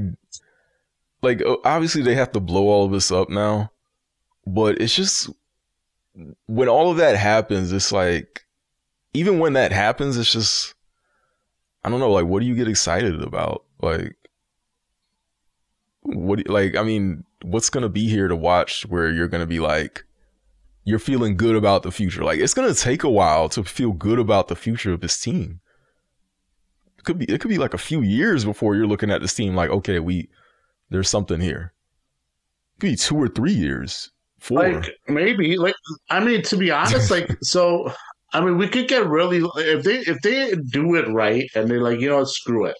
Speaker 2: like, obviously they have to blow all of this up now, but it's just when all of that happens, it's like, even when that happens, it's just, I don't know, like, what do you get excited about? Like, what, like, I mean, what's gonna be here to watch where you're gonna be like, you're feeling good about the future. Like it's gonna take a while to feel good about the future of this team. It could be it could be like a few years before you're looking at this team like, okay, we there's something here. It could be two or three years. Four.
Speaker 3: Like maybe, like I mean, to be honest, like *laughs* so. I mean, we could get really if they if they do it right and they're like, you know, what, screw it,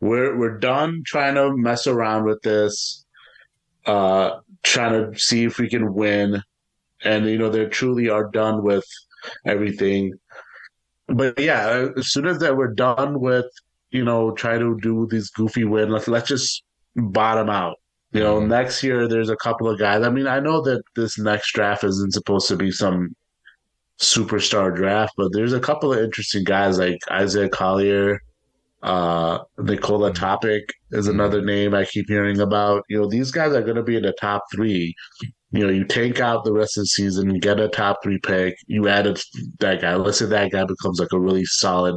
Speaker 3: we're we're done trying to mess around with this, uh, trying to see if we can win, and you know they truly are done with everything. But yeah, as soon as that we're done with, you know, try to do these goofy win, let's let's just bottom out. You know, mm-hmm. next year there's a couple of guys. I mean, I know that this next draft isn't supposed to be some superstar draft, but there's a couple of interesting guys like Isaiah Collier, uh, Nikola mm-hmm. Topic is mm-hmm. another name I keep hearing about. You know, these guys are going to be in the top three. You know, you take out the rest of the season, you get a top three pick, you added that guy. Let's say that guy becomes like a really solid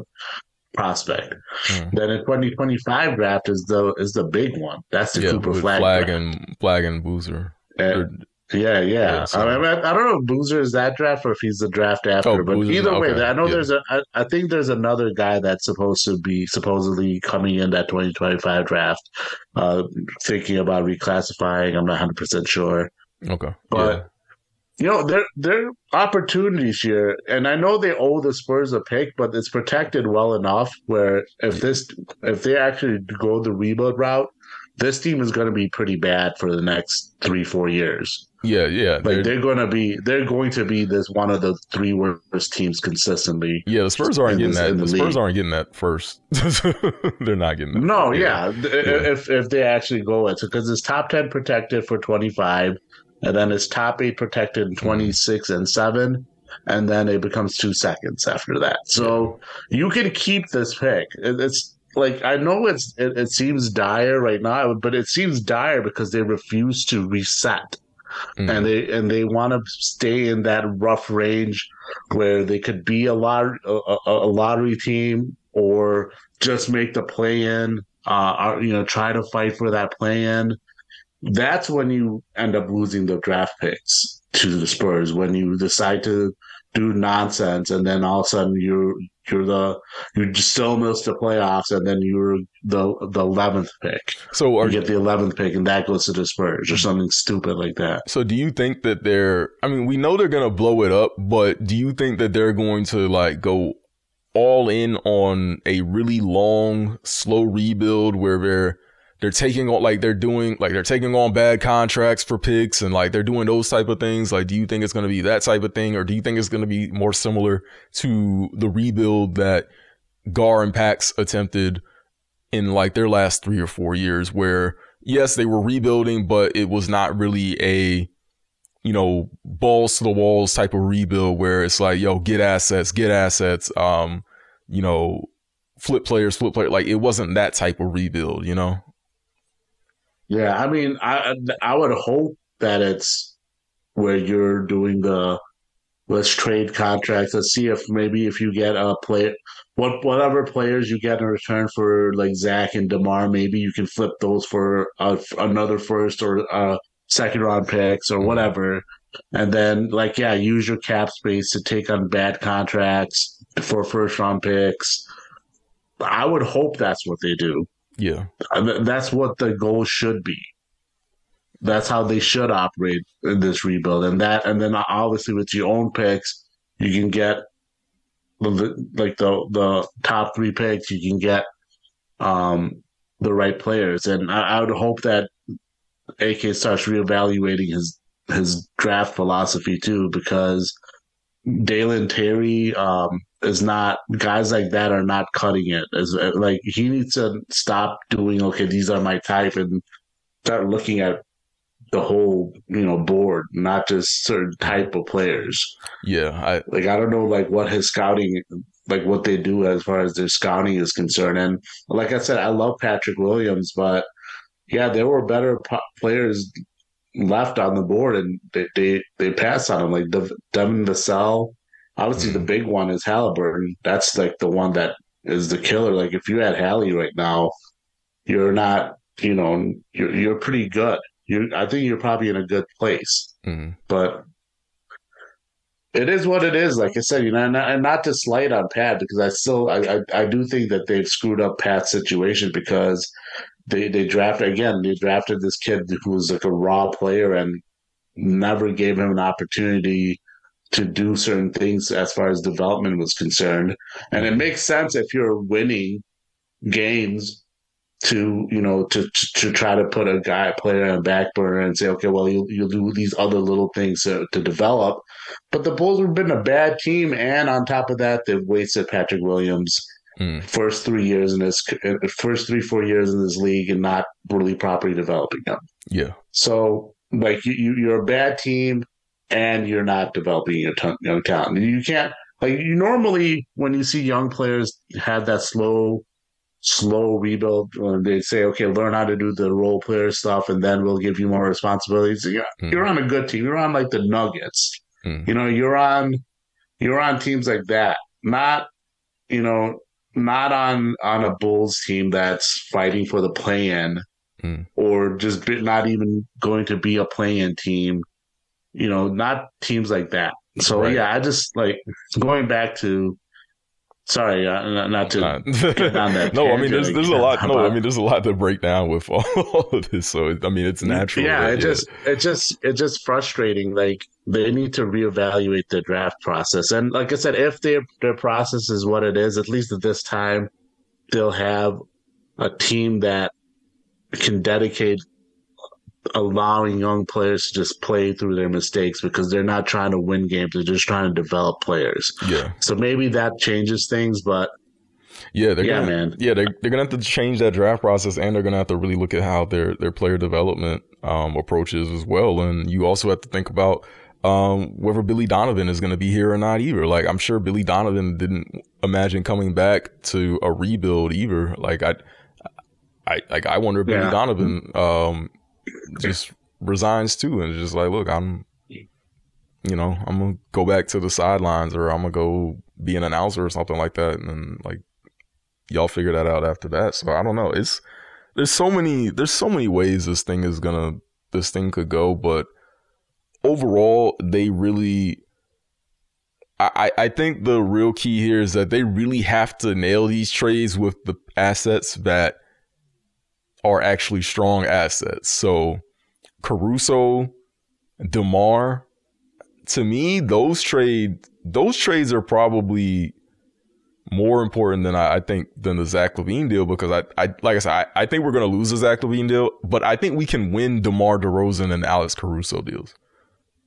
Speaker 3: prospect. Mm. Then in 2025 draft is the is the big one. That's the yeah, Cooper Flagg.
Speaker 2: Flag and Flagg and Boozer.
Speaker 3: And, yeah, yeah. yeah. I, mean, I, don't know if Boozer is that draft or if he's the draft after. Oh, but Boozer's, either way, okay. I know yeah. there's a. I, I think there's another guy that's supposed to be supposedly coming in that 2025 draft. Uh, thinking about reclassifying, I'm not 100 percent sure.
Speaker 2: Okay,
Speaker 3: but you know, there there are opportunities here, and I know they owe the Spurs a pick, but it's protected well enough where if this if they actually go the rebuild route, this team is going to be pretty bad for the next three four years.
Speaker 2: Yeah, yeah.
Speaker 3: Like they're, they're, going to be they're going to be this one of the three worst teams consistently.
Speaker 2: Yeah, the Spurs aren't getting this, that. The, the Spurs aren't getting that first. *laughs* they're not getting that.
Speaker 3: No, yeah. yeah. If if they actually go it because it's top ten protected for twenty five and then it's top eight protected in mm-hmm. 26 and 7 and then it becomes two seconds after that so you can keep this pick it's like i know it's it, it seems dire right now but it seems dire because they refuse to reset mm. and they and they want to stay in that rough range where they could be a lot a, a lottery team or just make the play in uh, you know try to fight for that play in that's when you end up losing the draft picks to the Spurs when you decide to do nonsense and then all of a sudden you're you're the you still miss the playoffs and then you're the the eleventh pick. So are, you get the eleventh pick and that goes to the Spurs or something stupid like that.
Speaker 2: So do you think that they're I mean, we know they're gonna blow it up, but do you think that they're going to like go all in on a really long, slow rebuild where they're they're taking on like they're doing like they're taking on bad contracts for picks and like they're doing those type of things. Like do you think it's going to be that type of thing? Or do you think it's going to be more similar to the rebuild that gar and pax attempted in like their last three or four years where yes they were rebuilding but it was not really a you know balls to the walls type of rebuild where it's like yo get assets get assets um you know flip players flip player like it wasn't that type of rebuild you know
Speaker 3: yeah, I mean, I I would hope that it's where you're doing the let's trade contracts. Let's see if maybe if you get a player, what whatever players you get in return for like Zach and Demar, maybe you can flip those for a, another first or second round picks or whatever. And then, like, yeah, use your cap space to take on bad contracts for first round picks. I would hope that's what they do.
Speaker 2: Yeah.
Speaker 3: That's what the goal should be. That's how they should operate in this rebuild. And that, and then obviously with your own picks, you can get the, like the the top three picks. You can get um, the right players, and I, I would hope that AK starts reevaluating his his draft philosophy too, because Dalen Terry, um, is not guys like that are not cutting it. Is like he needs to stop doing okay, these are my type, and start looking at the whole you know board, not just certain type of players.
Speaker 2: Yeah, I
Speaker 3: like I don't know like what his scouting like what they do as far as their scouting is concerned. And like I said, I love Patrick Williams, but yeah, there were better players left on the board, and they they, they passed on him like Devin Vassell Obviously, the big one is Halliburton. That's like the one that is the killer. Like if you had Hallie right now, you're not, you know, you're you're pretty good. You, I think you're probably in a good place. Mm-hmm. But it is what it is. Like I said, you know, and, and not to slight on Pat because I still, I, I, I do think that they've screwed up Pat's situation because they they drafted again. They drafted this kid who was like a raw player and never gave him an opportunity to do certain things as far as development was concerned. And it makes sense if you're winning games to you know to to try to put a guy player on back burner and say okay well you'll, you'll do these other little things to, to develop but the bulls have been a bad team and on top of that they've wasted patrick williams mm. first three years in this first three four years in this league and not really properly developing them
Speaker 2: yeah
Speaker 3: so like you, you you're a bad team and you're not developing your t- young talent you can't like you normally when you see young players have that slow slow rebuild. when they say, okay, learn how to do the role player stuff, and then we'll give you more responsibilities. You're, mm. you're on a good team. You're on like the Nuggets. Mm. You know, you're on you're on teams like that. Not you know, not on on a Bulls team that's fighting for the play-in, mm. or just not even going to be a play-in team. You know, not teams like that. So right. yeah, I just like going back to Sorry, uh, not to get on that. *laughs*
Speaker 2: no, I mean, there's there's a lot. No, I mean, there's a lot to break down with all *laughs* of this. So, I mean, it's natural.
Speaker 3: Yeah, it yeah. just it just it's just frustrating. Like they need to reevaluate the draft process. And like I said, if their their process is what it is, at least at this time, they'll have a team that can dedicate allowing young players to just play through their mistakes because they're not trying to win games; they're just trying to develop players.
Speaker 2: Yeah.
Speaker 3: So maybe that changes things, but
Speaker 2: yeah, they're
Speaker 3: yeah,
Speaker 2: gonna,
Speaker 3: man.
Speaker 2: Yeah, they're, they're gonna have to change that draft process, and they're gonna have to really look at how their their player development um, approaches as well. And you also have to think about um, whether Billy Donovan is to be here or not either. Like I'm sure Billy Donovan didn't imagine coming back to a rebuild either. Like I, I like I wonder if yeah. Billy Donovan um, just resigns too, and just like, look, I'm, you know, I'm gonna go back to the sidelines, or I'm gonna go be an announcer or something like that, and then, like y'all figure that out after that. So I don't know. It's there's so many there's so many ways this thing is gonna this thing could go, but overall they really I, I think the real key here is that they really have to nail these trades with the assets that are actually strong assets. So Caruso, DeMar, to me, those trade those trades are probably more important than I, I, think than the Zach LaVine deal because I, I like I said, I, I think we're gonna lose the Zach LaVine deal, but I think we can win DeMar DeRozan and Alex Caruso deals.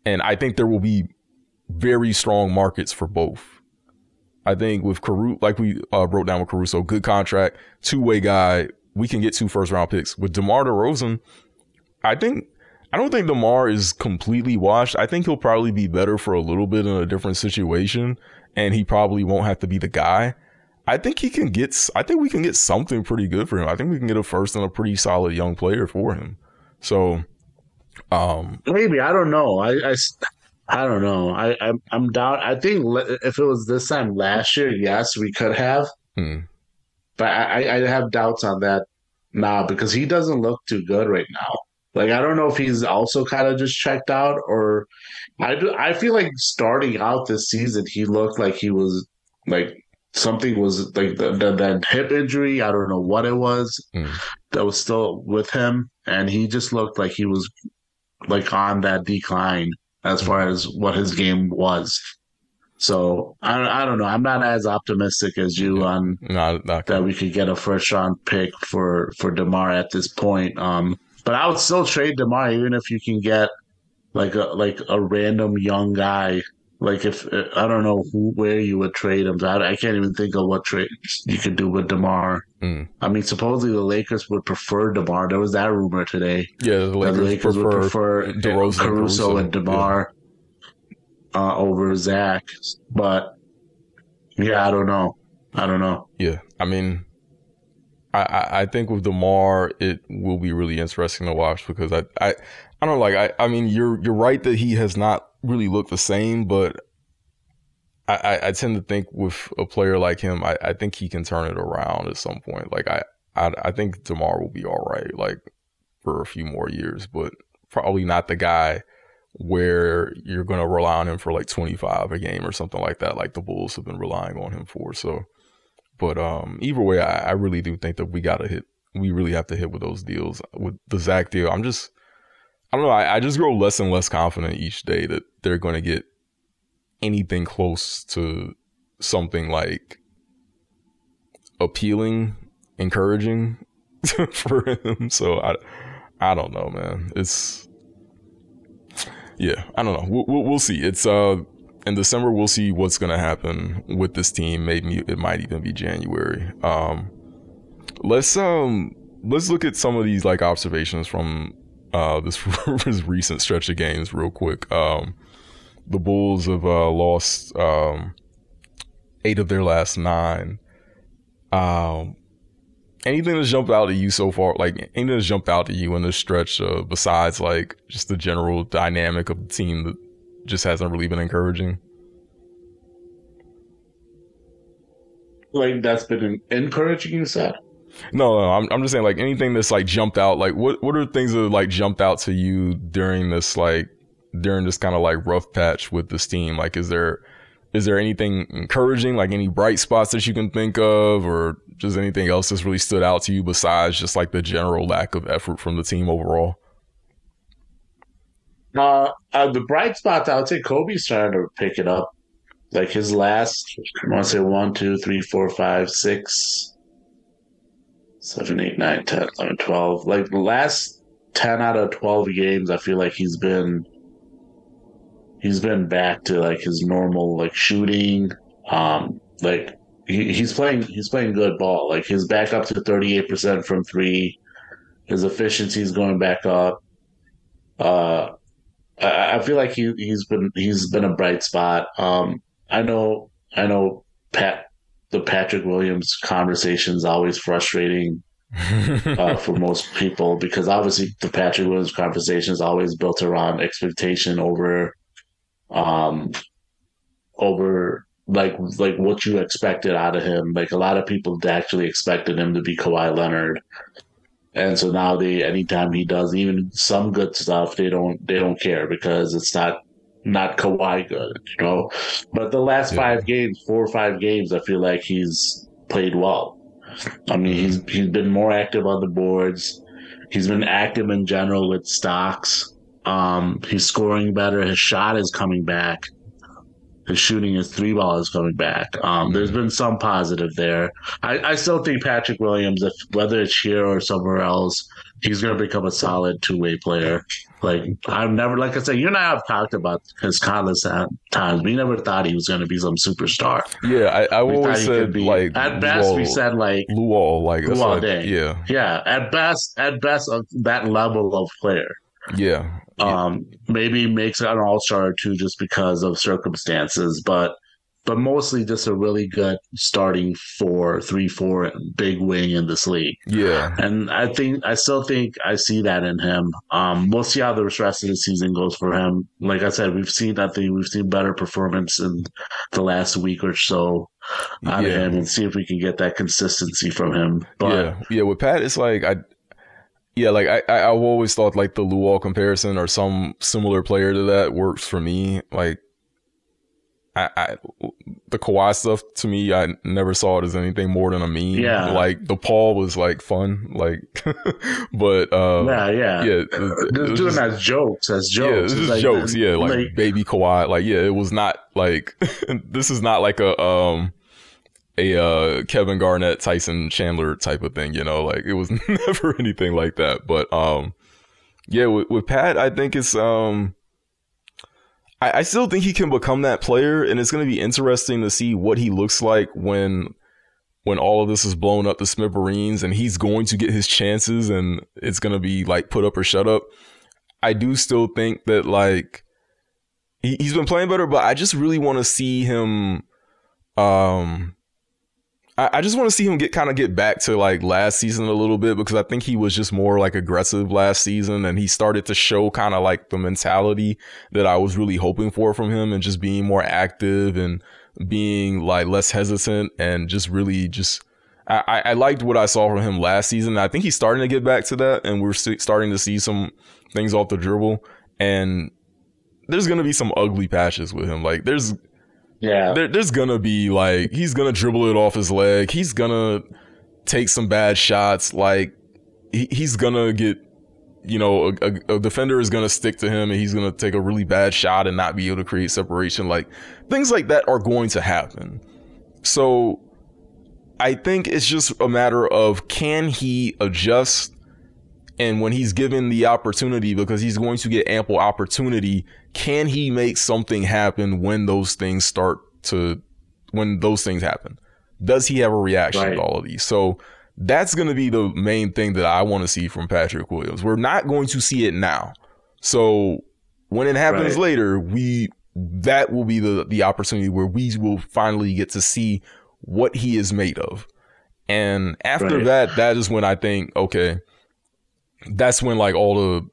Speaker 2: And I think there will be very strong markets for both. I think with Caruso, like we uh, wrote down with Caruso, good contract, two way guy, we can get two first round picks. With DeMar DeRozan, I think I don't think DeMar is completely washed. I think he'll probably be better for a little bit in a different situation, and he probably won't have to be the guy. I think he can get. I think we can get something pretty good for him. I think we can get a first and a pretty solid young player for him. So, um,
Speaker 3: maybe I don't know. I, I, I don't know. I, I'm, I'm down. I think if it was this time last year, yes, we could have. Hmm. But I, I have doubts on that now because he doesn't look too good right now. Like I don't know if he's also kind of just checked out or I do, I feel like starting out this season he looked like he was like something was like the, the, that hip injury. I don't know what it was mm. that was still with him, and he just looked like he was like on that decline as far as what his game was. So I, I don't know. I'm not as optimistic as you on that we could get a first round pick for for Demar at this point. Um, but I would still trade Demar even if you can get like a like a random young guy. Like if I don't know who where you would trade him. I, I can't even think of what trade you could do with Demar. Mm. I mean, supposedly the Lakers would prefer Demar. There was that rumor today.
Speaker 2: Yeah, the Lakers, the Lakers prefer would prefer
Speaker 3: DeRozan, Caruso, Caruso and Demar uh, over Zach. But yeah, I don't know. I don't know.
Speaker 2: Yeah, I mean, I, I think with Demar, it will be really interesting to watch because I I, I don't like I I mean you're you're right that he has not really looked the same, but I, I, tend to think with a player like him, I, I think he can turn it around at some point. Like I, I I think Demar will be all right, like for a few more years, but probably not the guy where you're going to rely on him for like 25 a game or something like that, like the Bulls have been relying on him for. So, but um, either way, I, I really do think that we got to hit. We really have to hit with those deals. With the Zach deal, I'm just, I don't know. I, I just grow less and less confident each day that they're going to get anything close to something like appealing, encouraging *laughs* for him. So I, I don't know, man. It's yeah, I don't know. We'll, we'll see. It's uh in December. We'll see what's gonna happen with this team. Maybe it might even be January. Um, let's um let's look at some of these like observations from uh this, *laughs* this recent stretch of games real quick. Um, the Bulls have uh, lost um eight of their last nine. Um, anything that's jumped out at you so far, like anything that's jumped out at you in this stretch, uh, besides like just the general dynamic of the team that just hasn't really been encouraging?
Speaker 3: Like that's been encouraging, you said?
Speaker 2: No, no, I'm I'm just saying like anything that's like jumped out. Like what what are things that like jumped out to you during this like during this kind of like rough patch with this team? Like is there is there anything encouraging, like any bright spots that you can think of, or just anything else that's really stood out to you besides just like the general lack of effort from the team overall?
Speaker 3: Uh, uh the bright spots, I would say Coby's starting to pick it up. Like his last, I want to say one, two, three, four, five, six, seven, eight, nine, 10, 11, 12. Like the last 10 out of 12 games, I feel like he's been he's been back to like his normal like shooting. Um, like he, he's playing he's playing good ball. Like his back up to thirty eight percent from three. His efficiency is going back up. Uh, I, I feel like he he's been he's been a bright spot. Um, I know I know Pat the Patrick Williams conversation is always frustrating. *laughs* uh, for most people because obviously the Patrick Williams conversation is always built around expectation over um, over like like what you expected out of him. Like a lot of people actually expected him to be Kawhi Leonard, and so now they anytime he does even some good stuff, they don't they don't care because it's not not Kawhi good, you know. But the last yeah. five games, four or five games, I feel like he's played well. I mean, he's he's been more active on the boards. He's been active in general with stocks. Um, he's scoring better. His shot is coming back. His shooting, his three ball is coming back. Um, there's been some positive there. I, I still think Patrick Williams, if whether it's here or somewhere else, he's going to become a solid two way player. Like I've never, like I said, you and I have talked about his countless times. We never thought he was going to be some superstar.
Speaker 2: Yeah, I, I always said be, like
Speaker 3: at best Luol, we said like
Speaker 2: Luol, like
Speaker 3: Luol
Speaker 2: like,
Speaker 3: Deng.
Speaker 2: Yeah,
Speaker 3: yeah. At best, at best, uh, that level of player.
Speaker 2: Yeah.
Speaker 3: Um, maybe makes it an all star too, just because of circumstances, but but mostly just a really good starting four, three, four, big wing in this league.
Speaker 2: Yeah,
Speaker 3: and I think I still think I see that in him. Um, we'll see how the rest of the season goes for him. Like I said, we've seen that thing. We've seen better performance in the last week or so out yeah. of him, and see if we can get that consistency from him. But
Speaker 2: yeah, yeah. With Pat, it's like I yeah, like I, I I've always thought like the Luol comparison or some similar player to that works for me. Like I, I the Kawhi stuff to me, I never saw it as anything more than a meme.
Speaker 3: Yeah,
Speaker 2: like the Paul was like fun, like, *laughs* but uh,
Speaker 3: yeah, yeah,
Speaker 2: yeah,
Speaker 3: it, it doing just, as jokes, as jokes,
Speaker 2: yeah, just like, jokes, yeah, like, like baby Kawhi, like yeah, it was not like *laughs* this is not like a um a uh, Kevin Garnett, Tyson Chandler type of thing, you know, like it was *laughs* never anything like that. But um, yeah, with, with Pat, I think it's um, I, I still think he can become that player, and it's going to be interesting to see what he looks like when when all of this is blown up to smithereens, and he's going to get his chances, and it's going to be like put up or shut up. I do still think that like he, he's been playing better, but I just really want to see him um I, just want to see him get kind of get back to like last season a little bit because I think he was just more like aggressive last season and he started to show kind of like the mentality that I was really hoping for from him and just being more active and being like less hesitant and just really just I, I liked what I saw from him last season. I think he's starting to get back to that, and we're starting to see some things off the dribble. And there's gonna be some ugly patches with him. Like there's
Speaker 3: yeah.
Speaker 2: There, there's gonna be like he's gonna dribble it off his leg. He's gonna take some bad shots. Like he, he's gonna get, you know, a, a, defender is gonna stick to him and he's gonna take a really bad shot and not be able to create separation. Like things like that are going to happen. So I think it's just a matter of can he adjust and when he's given the opportunity because he's going to get ample opportunity, can he make something happen when those things start to when those things happen? Does he have a reaction right. to all of these? So that's going to be the main thing that I want to see from Patrick Williams. We're not going to see it now. So when it happens right. later, we that will be the the opportunity where we will finally get to see what he is made of. And after right. that, that is when I think, okay, that's when like all the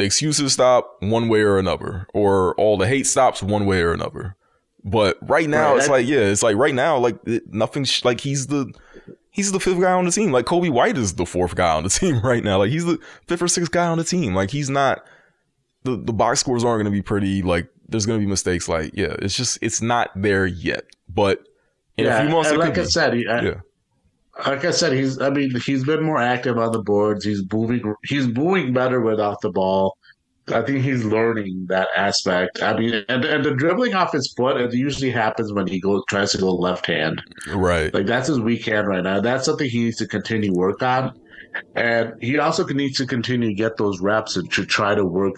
Speaker 2: the excuses stop one way or another, or all the hate stops one way or another. But right now, right. it's like yeah, it's like right now, like nothing. like he's the he's the fifth guy on the team. Like Coby White is the fourth guy on the *laughs* team right now. Like he's the fifth or sixth guy on the team. Like he's not the the box scores aren't going to be pretty. Like there's going to be mistakes. Like yeah, it's just it's not there yet. But in yeah, a few months,
Speaker 3: like I
Speaker 2: be.
Speaker 3: said, I, yeah. Like I said, he's. I mean, he's been more active on the boards. He's moving. He's moving better without the ball. I think he's learning that aspect. I mean, and, and the dribbling off his foot, it usually happens when he goes tries to go left hand.
Speaker 2: Right.
Speaker 3: Like that's his weak hand right now. That's something he needs to continue work on. And he also needs to continue to get those reps and to try to work,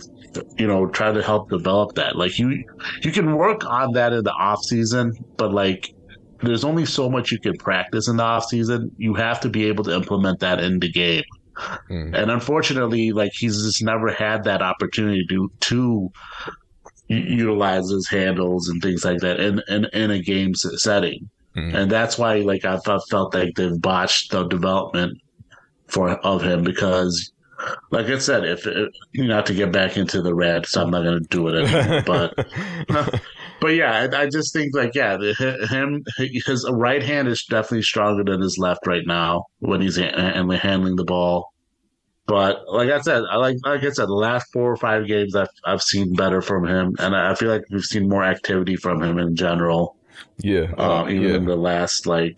Speaker 3: you know, try to help develop that. Like you, you can work on that in the off season, but like there's only so much you can practice in the off season. You have to be able to implement that in the game. Mm. And unfortunately, like he's just never had that opportunity to to utilize his handles and things like that in in, in a game setting. Mm. And that's why, like, I felt, felt like they've botched the development for of him because like I said, if it, not to get back into the red, so I'm not going to do it anymore. but *laughs* *laughs* but yeah, I, I, just think like yeah, him his right hand is definitely stronger than his left right now when he's handling the ball. But like I said, I like like I said, the last four or five games I've I've seen better from him, and I feel like we've seen more activity from him in general.
Speaker 2: Yeah,
Speaker 3: uh, even yeah. in the last like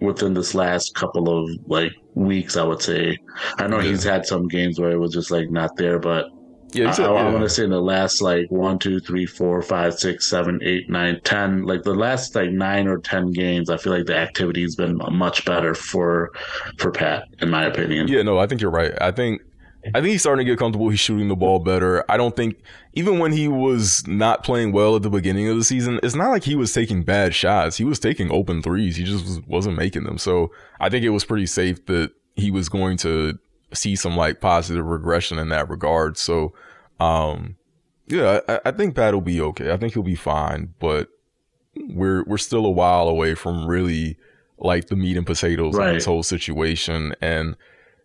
Speaker 3: within this last couple of like weeks, I would say. I know yeah. he's had some games where it was just like not there, but yeah, I, I, I want to say in the last like one, two, three, four, five, six, seven, eight, nine, ten, like the last like nine or ten games, I feel like the activity has been much better for for Pat, in my opinion.
Speaker 2: Yeah, no, I think you're right. I think I think he's starting to get comfortable. He's shooting the ball better. I don't think even when he was not playing well at the beginning of the season, it's not like he was taking bad shots. He was taking open threes. He just wasn't making them. So I think it was pretty safe that he was going to see some like positive regression in that regard. So, um, yeah, I, I think Pat will be okay. I think he'll be fine, but we're we're still a while away from really like the meat and potatoes right. of this whole situation. And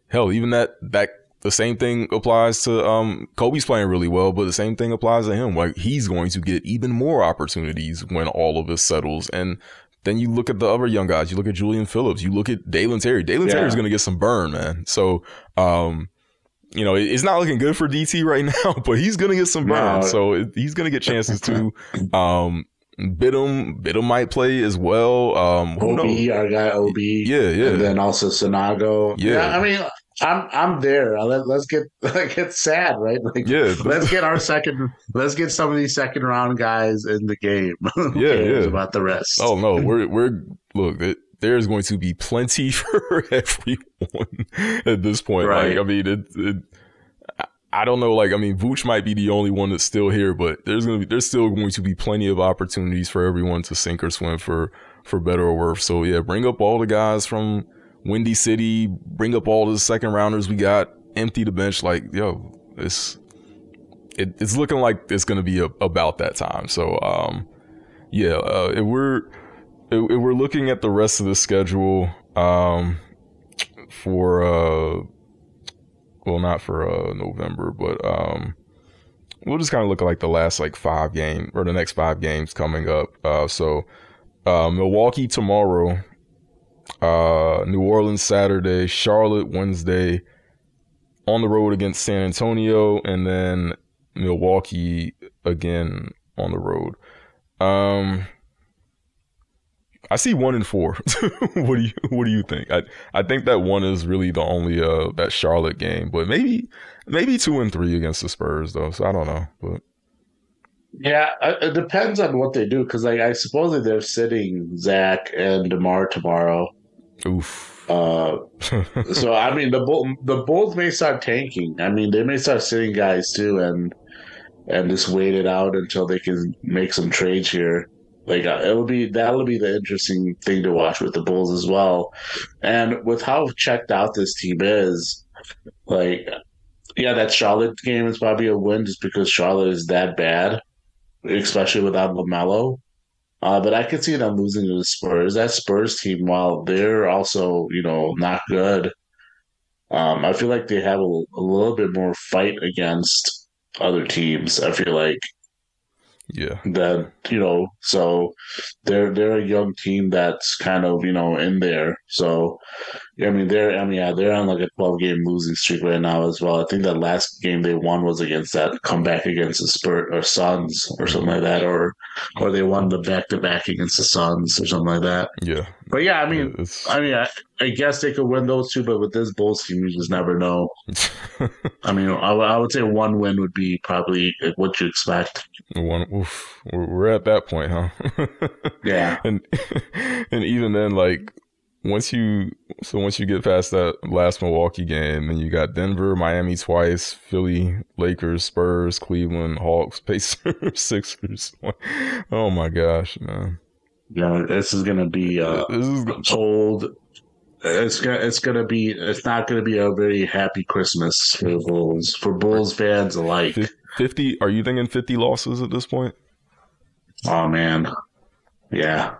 Speaker 2: hell, even that that the same thing applies to um Coby's playing really well, but the same thing applies to him. Like he's going to get even more opportunities when all of this settles. And then you look at the other young guys. You look at Julian Phillips. You look at Dalen Terry. Dalen yeah. is going to get some burn, man. So, um, you know, it's not looking good for DT *laughs* right now, but he's going to get some burn. No. So he's going to get chances to, *laughs* um, Bitim, Bitim might play as well. Um,
Speaker 3: OB, our guy OB.
Speaker 2: Yeah, yeah.
Speaker 3: And then also Sanogo.
Speaker 2: Yeah. yeah.
Speaker 3: I mean, I'm I'm there. Uh, let, us get *laughs* like it's sad, right? Like,
Speaker 2: yeah.
Speaker 3: let's get our second. Let's get some of these second round guys in the game. *laughs*
Speaker 2: yeah, yeah.
Speaker 3: About the rest.
Speaker 2: Oh no, we're we're look. It, there's going to be plenty *laughs* for everyone at this point. Right. Like, I mean, it, it, I don't know. Like, I mean, Vooch might be the only one that's still here, but there's gonna be there's still going to be plenty of opportunities for everyone to sink or swim for for better or worse. So yeah, bring up all the guys from Windy City, bring up all the second rounders we got, empty the bench. Like, yo, it's it, it's looking like it's gonna be a, about that time. So, um, yeah, uh, if we're if, we're looking at the rest of the schedule, um, for uh, well, not for uh November, but um, we'll just kind of look at like the last like five game or the next five games coming up. Uh, so, uh, Milwaukee tomorrow uh, New Orleans Saturday, Charlotte Wednesday, on the road against San Antonio, and then Milwaukee again on the road. Um, I see one and four. *laughs* what do you What do you think? I I think that one is really the only uh that Charlotte game, but maybe maybe two and three against the Spurs though. So I don't know, but
Speaker 3: yeah, it depends on what they do because like I suppose they're sitting Zach and Demar tomorrow.
Speaker 2: Oof.
Speaker 3: Uh, so I mean, the Bull, the Bulls may start tanking. I mean, they may start sitting guys too, and and just wait it out until they can make some trades here. Like uh, it'll be that'll be the interesting thing to watch with the Bulls as well, and with how checked out this team is, like yeah, that Charlotte game is probably a win just because Charlotte is that bad, especially without LaMelo. Uh, but I could see them losing to the Spurs. That Spurs team, while they're also you know not good, um, I feel like they have a, a little bit more fight against other teams. I feel like
Speaker 2: yeah.
Speaker 3: That you know, so they're they're a young team that's kind of you know in there. So I mean, they're I mean, yeah, they're on like a twelve game losing streak right now as well. I think that last game they won was against that comeback against the Spurs or Suns or something like that, or or they won the back to back against the Suns or something like that.
Speaker 2: Yeah.
Speaker 3: But yeah, I mean, it's... I mean, I, I, guess they could win those two, but with this Bulls team, you just never know. *laughs* I mean, I, I, would say one win would be probably what you expect.
Speaker 2: One, oof, we're at that point, huh?
Speaker 3: yeah, *laughs*
Speaker 2: and *laughs* and even then, like once you so once you get past that last Milwaukee game, then you got Denver, Miami twice, Philly, Lakers, Spurs, Cleveland, Hawks, *laughs* Pacers, Sixers. *laughs* Oh my gosh, man.
Speaker 3: Yeah, this is gonna be uh, this is cold. It's gonna it's gonna be it's not gonna be a very happy Christmas for the Bulls for Bulls fans alike.
Speaker 2: Fifty? Are you thinking fifty losses at this point?
Speaker 3: Oh man, yeah,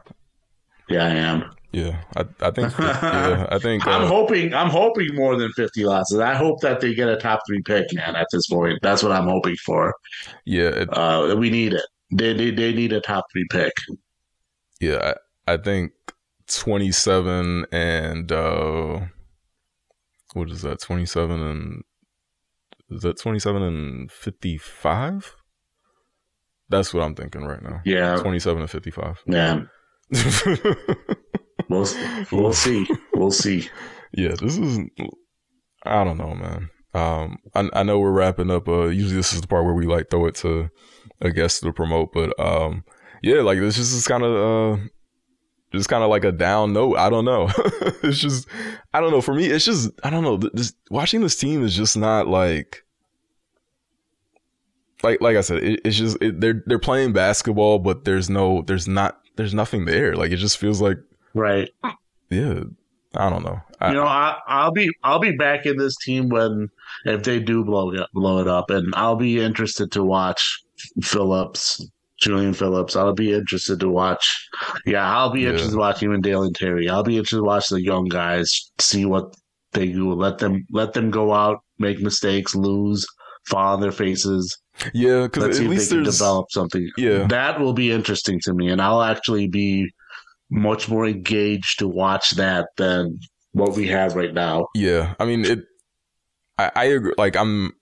Speaker 3: yeah, I am.
Speaker 2: Yeah, I, I think. yeah, I *laughs* think.
Speaker 3: I'm uh, hoping. I'm hoping more than 50 losses. I hope that they get a top three pick, man. At this point, that's what I'm hoping for.
Speaker 2: Yeah,
Speaker 3: it, uh, we need it. They, they they need a top three pick.
Speaker 2: Yeah, I, I think 27 and uh what is that? 27 and is that 27 and 55? That's what I'm thinking right now.
Speaker 3: Yeah.
Speaker 2: 27 and 55.
Speaker 3: Yeah. *laughs* we'll, we'll see. We'll see. *laughs*
Speaker 2: Yeah, this is I don't know, man. Um I I know we're wrapping up uh usually this is the part where we like throw it to a guest to promote, but um yeah, like this is kind of uh just kind of like a down note. I don't know. *laughs* it's just I don't know. For me, it's just I don't know. This, watching this team is just not like like like I said. It, it's just it, they're they're playing basketball, but there's no there's not there's nothing there. Like it just feels like
Speaker 3: right.
Speaker 2: Yeah, I don't know. I,
Speaker 3: you know, I, I'll be I'll be back in this team when if they do blow it blow it up, and I'll be interested to watch Phillips Julian Phillips. I'll be interested to watch. Yeah, I'll be yeah. interested to watch even Dalen Terry. I'll be interested to watch the young guys, see what they do. Let them let them go out, make mistakes, lose, fall on their faces.
Speaker 2: Yeah, because
Speaker 3: at
Speaker 2: see
Speaker 3: least
Speaker 2: they can
Speaker 3: develop something.
Speaker 2: Yeah,
Speaker 3: that will be interesting to me, and I'll actually be much more engaged to watch that than what we have right now.
Speaker 2: Yeah, I mean it. I, I agree. Like I'm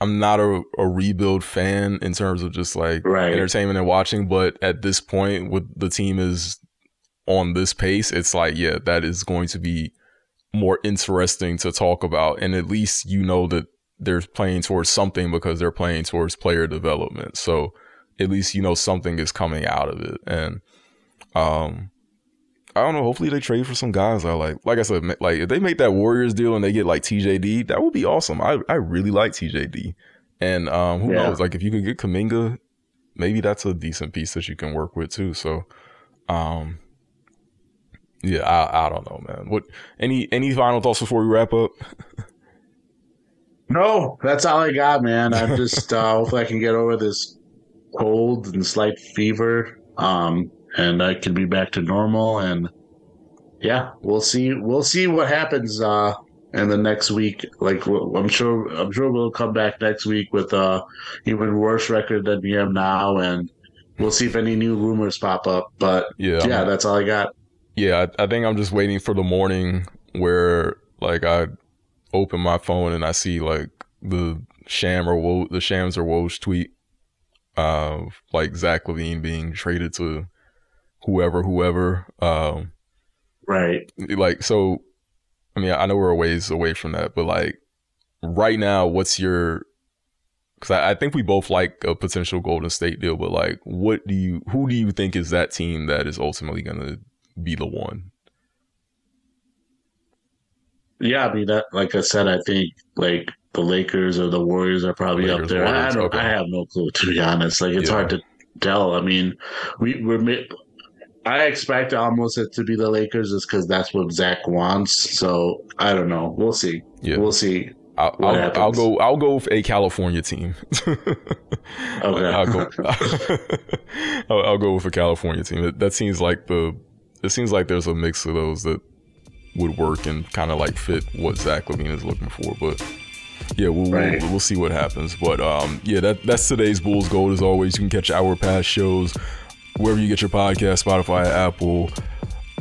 Speaker 2: I'm not a, a rebuild fan in terms of just like
Speaker 3: right.
Speaker 2: entertainment and watching, but at this point, with the team is on this pace, it's like, yeah, that is going to be more interesting to talk about. And at least you know that they're playing towards something because they're playing towards player development. So at least you know something is coming out of it. And um I don't know. Hopefully they trade for some guys I like. Like I said, like if they make that Warriors deal and they get like TJD, that would be awesome. I I really like TJD, and um, who yeah. knows? Like if you could get Kuminga, maybe that's a decent piece that you can work with too. So, um, yeah, I I don't know, man. What any any final thoughts before we wrap up?
Speaker 3: no, that's all I got, man. I just *laughs* uh, hopefully I can get over this cold and slight fever. Um, and I can be back to normal. And yeah, we'll see. We'll see what happens uh, in the next week. Like I'm sure, I'm sure we'll come back next week with uh, even worse record than we have now, and we'll see if any new rumors pop up. But yeah, yeah, that's all I got.
Speaker 2: Yeah, I, I think I'm just waiting for the morning where like I open my phone and I see like the Sham or Wo- the Shams or Woj tweet of like Zach LaVine being traded to whoever, whoever. Um,
Speaker 3: right.
Speaker 2: Like, so, I mean, I know we're a ways away from that, but like, right now, what's your, because I, I, think we both like a potential Golden State deal, but like, what do you, who do you think is that team that is ultimately going to be the one?
Speaker 3: Yeah, I mean that. Like I said, I think like the Lakers or the Warriors are probably
Speaker 2: Lakers,
Speaker 3: up there. I don't.
Speaker 2: okay.
Speaker 3: I have no clue to be honest. Like it's
Speaker 2: Yeah.
Speaker 3: hard to tell. I mean, we we're. I expect almost it to be the Lakers just because that's what Zach wants. So I don't know. We'll see.
Speaker 2: Yeah.
Speaker 3: We'll see.
Speaker 2: I'll, I'll. I'll go. I'll go with a California team. *laughs*
Speaker 3: Okay.
Speaker 2: I'll go. *laughs* I'll, I'll go with a California team. That, that seems like the. It seems like there's a mix of those that would work and kind of like fit what Zach LaVine is looking for. But yeah, we'll,
Speaker 3: Right.
Speaker 2: we'll we'll see what happens. But um, yeah, that that's today's Bulls Gold. As always, you can catch our past shows wherever you get your podcast, Spotify, Apple.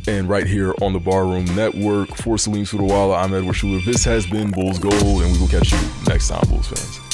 Speaker 2: And right here on the Barroom Network. For Salim Sudawala, I'm Edward Schuler. This has been Bulls Gold, and we will catch you next time, Bulls fans.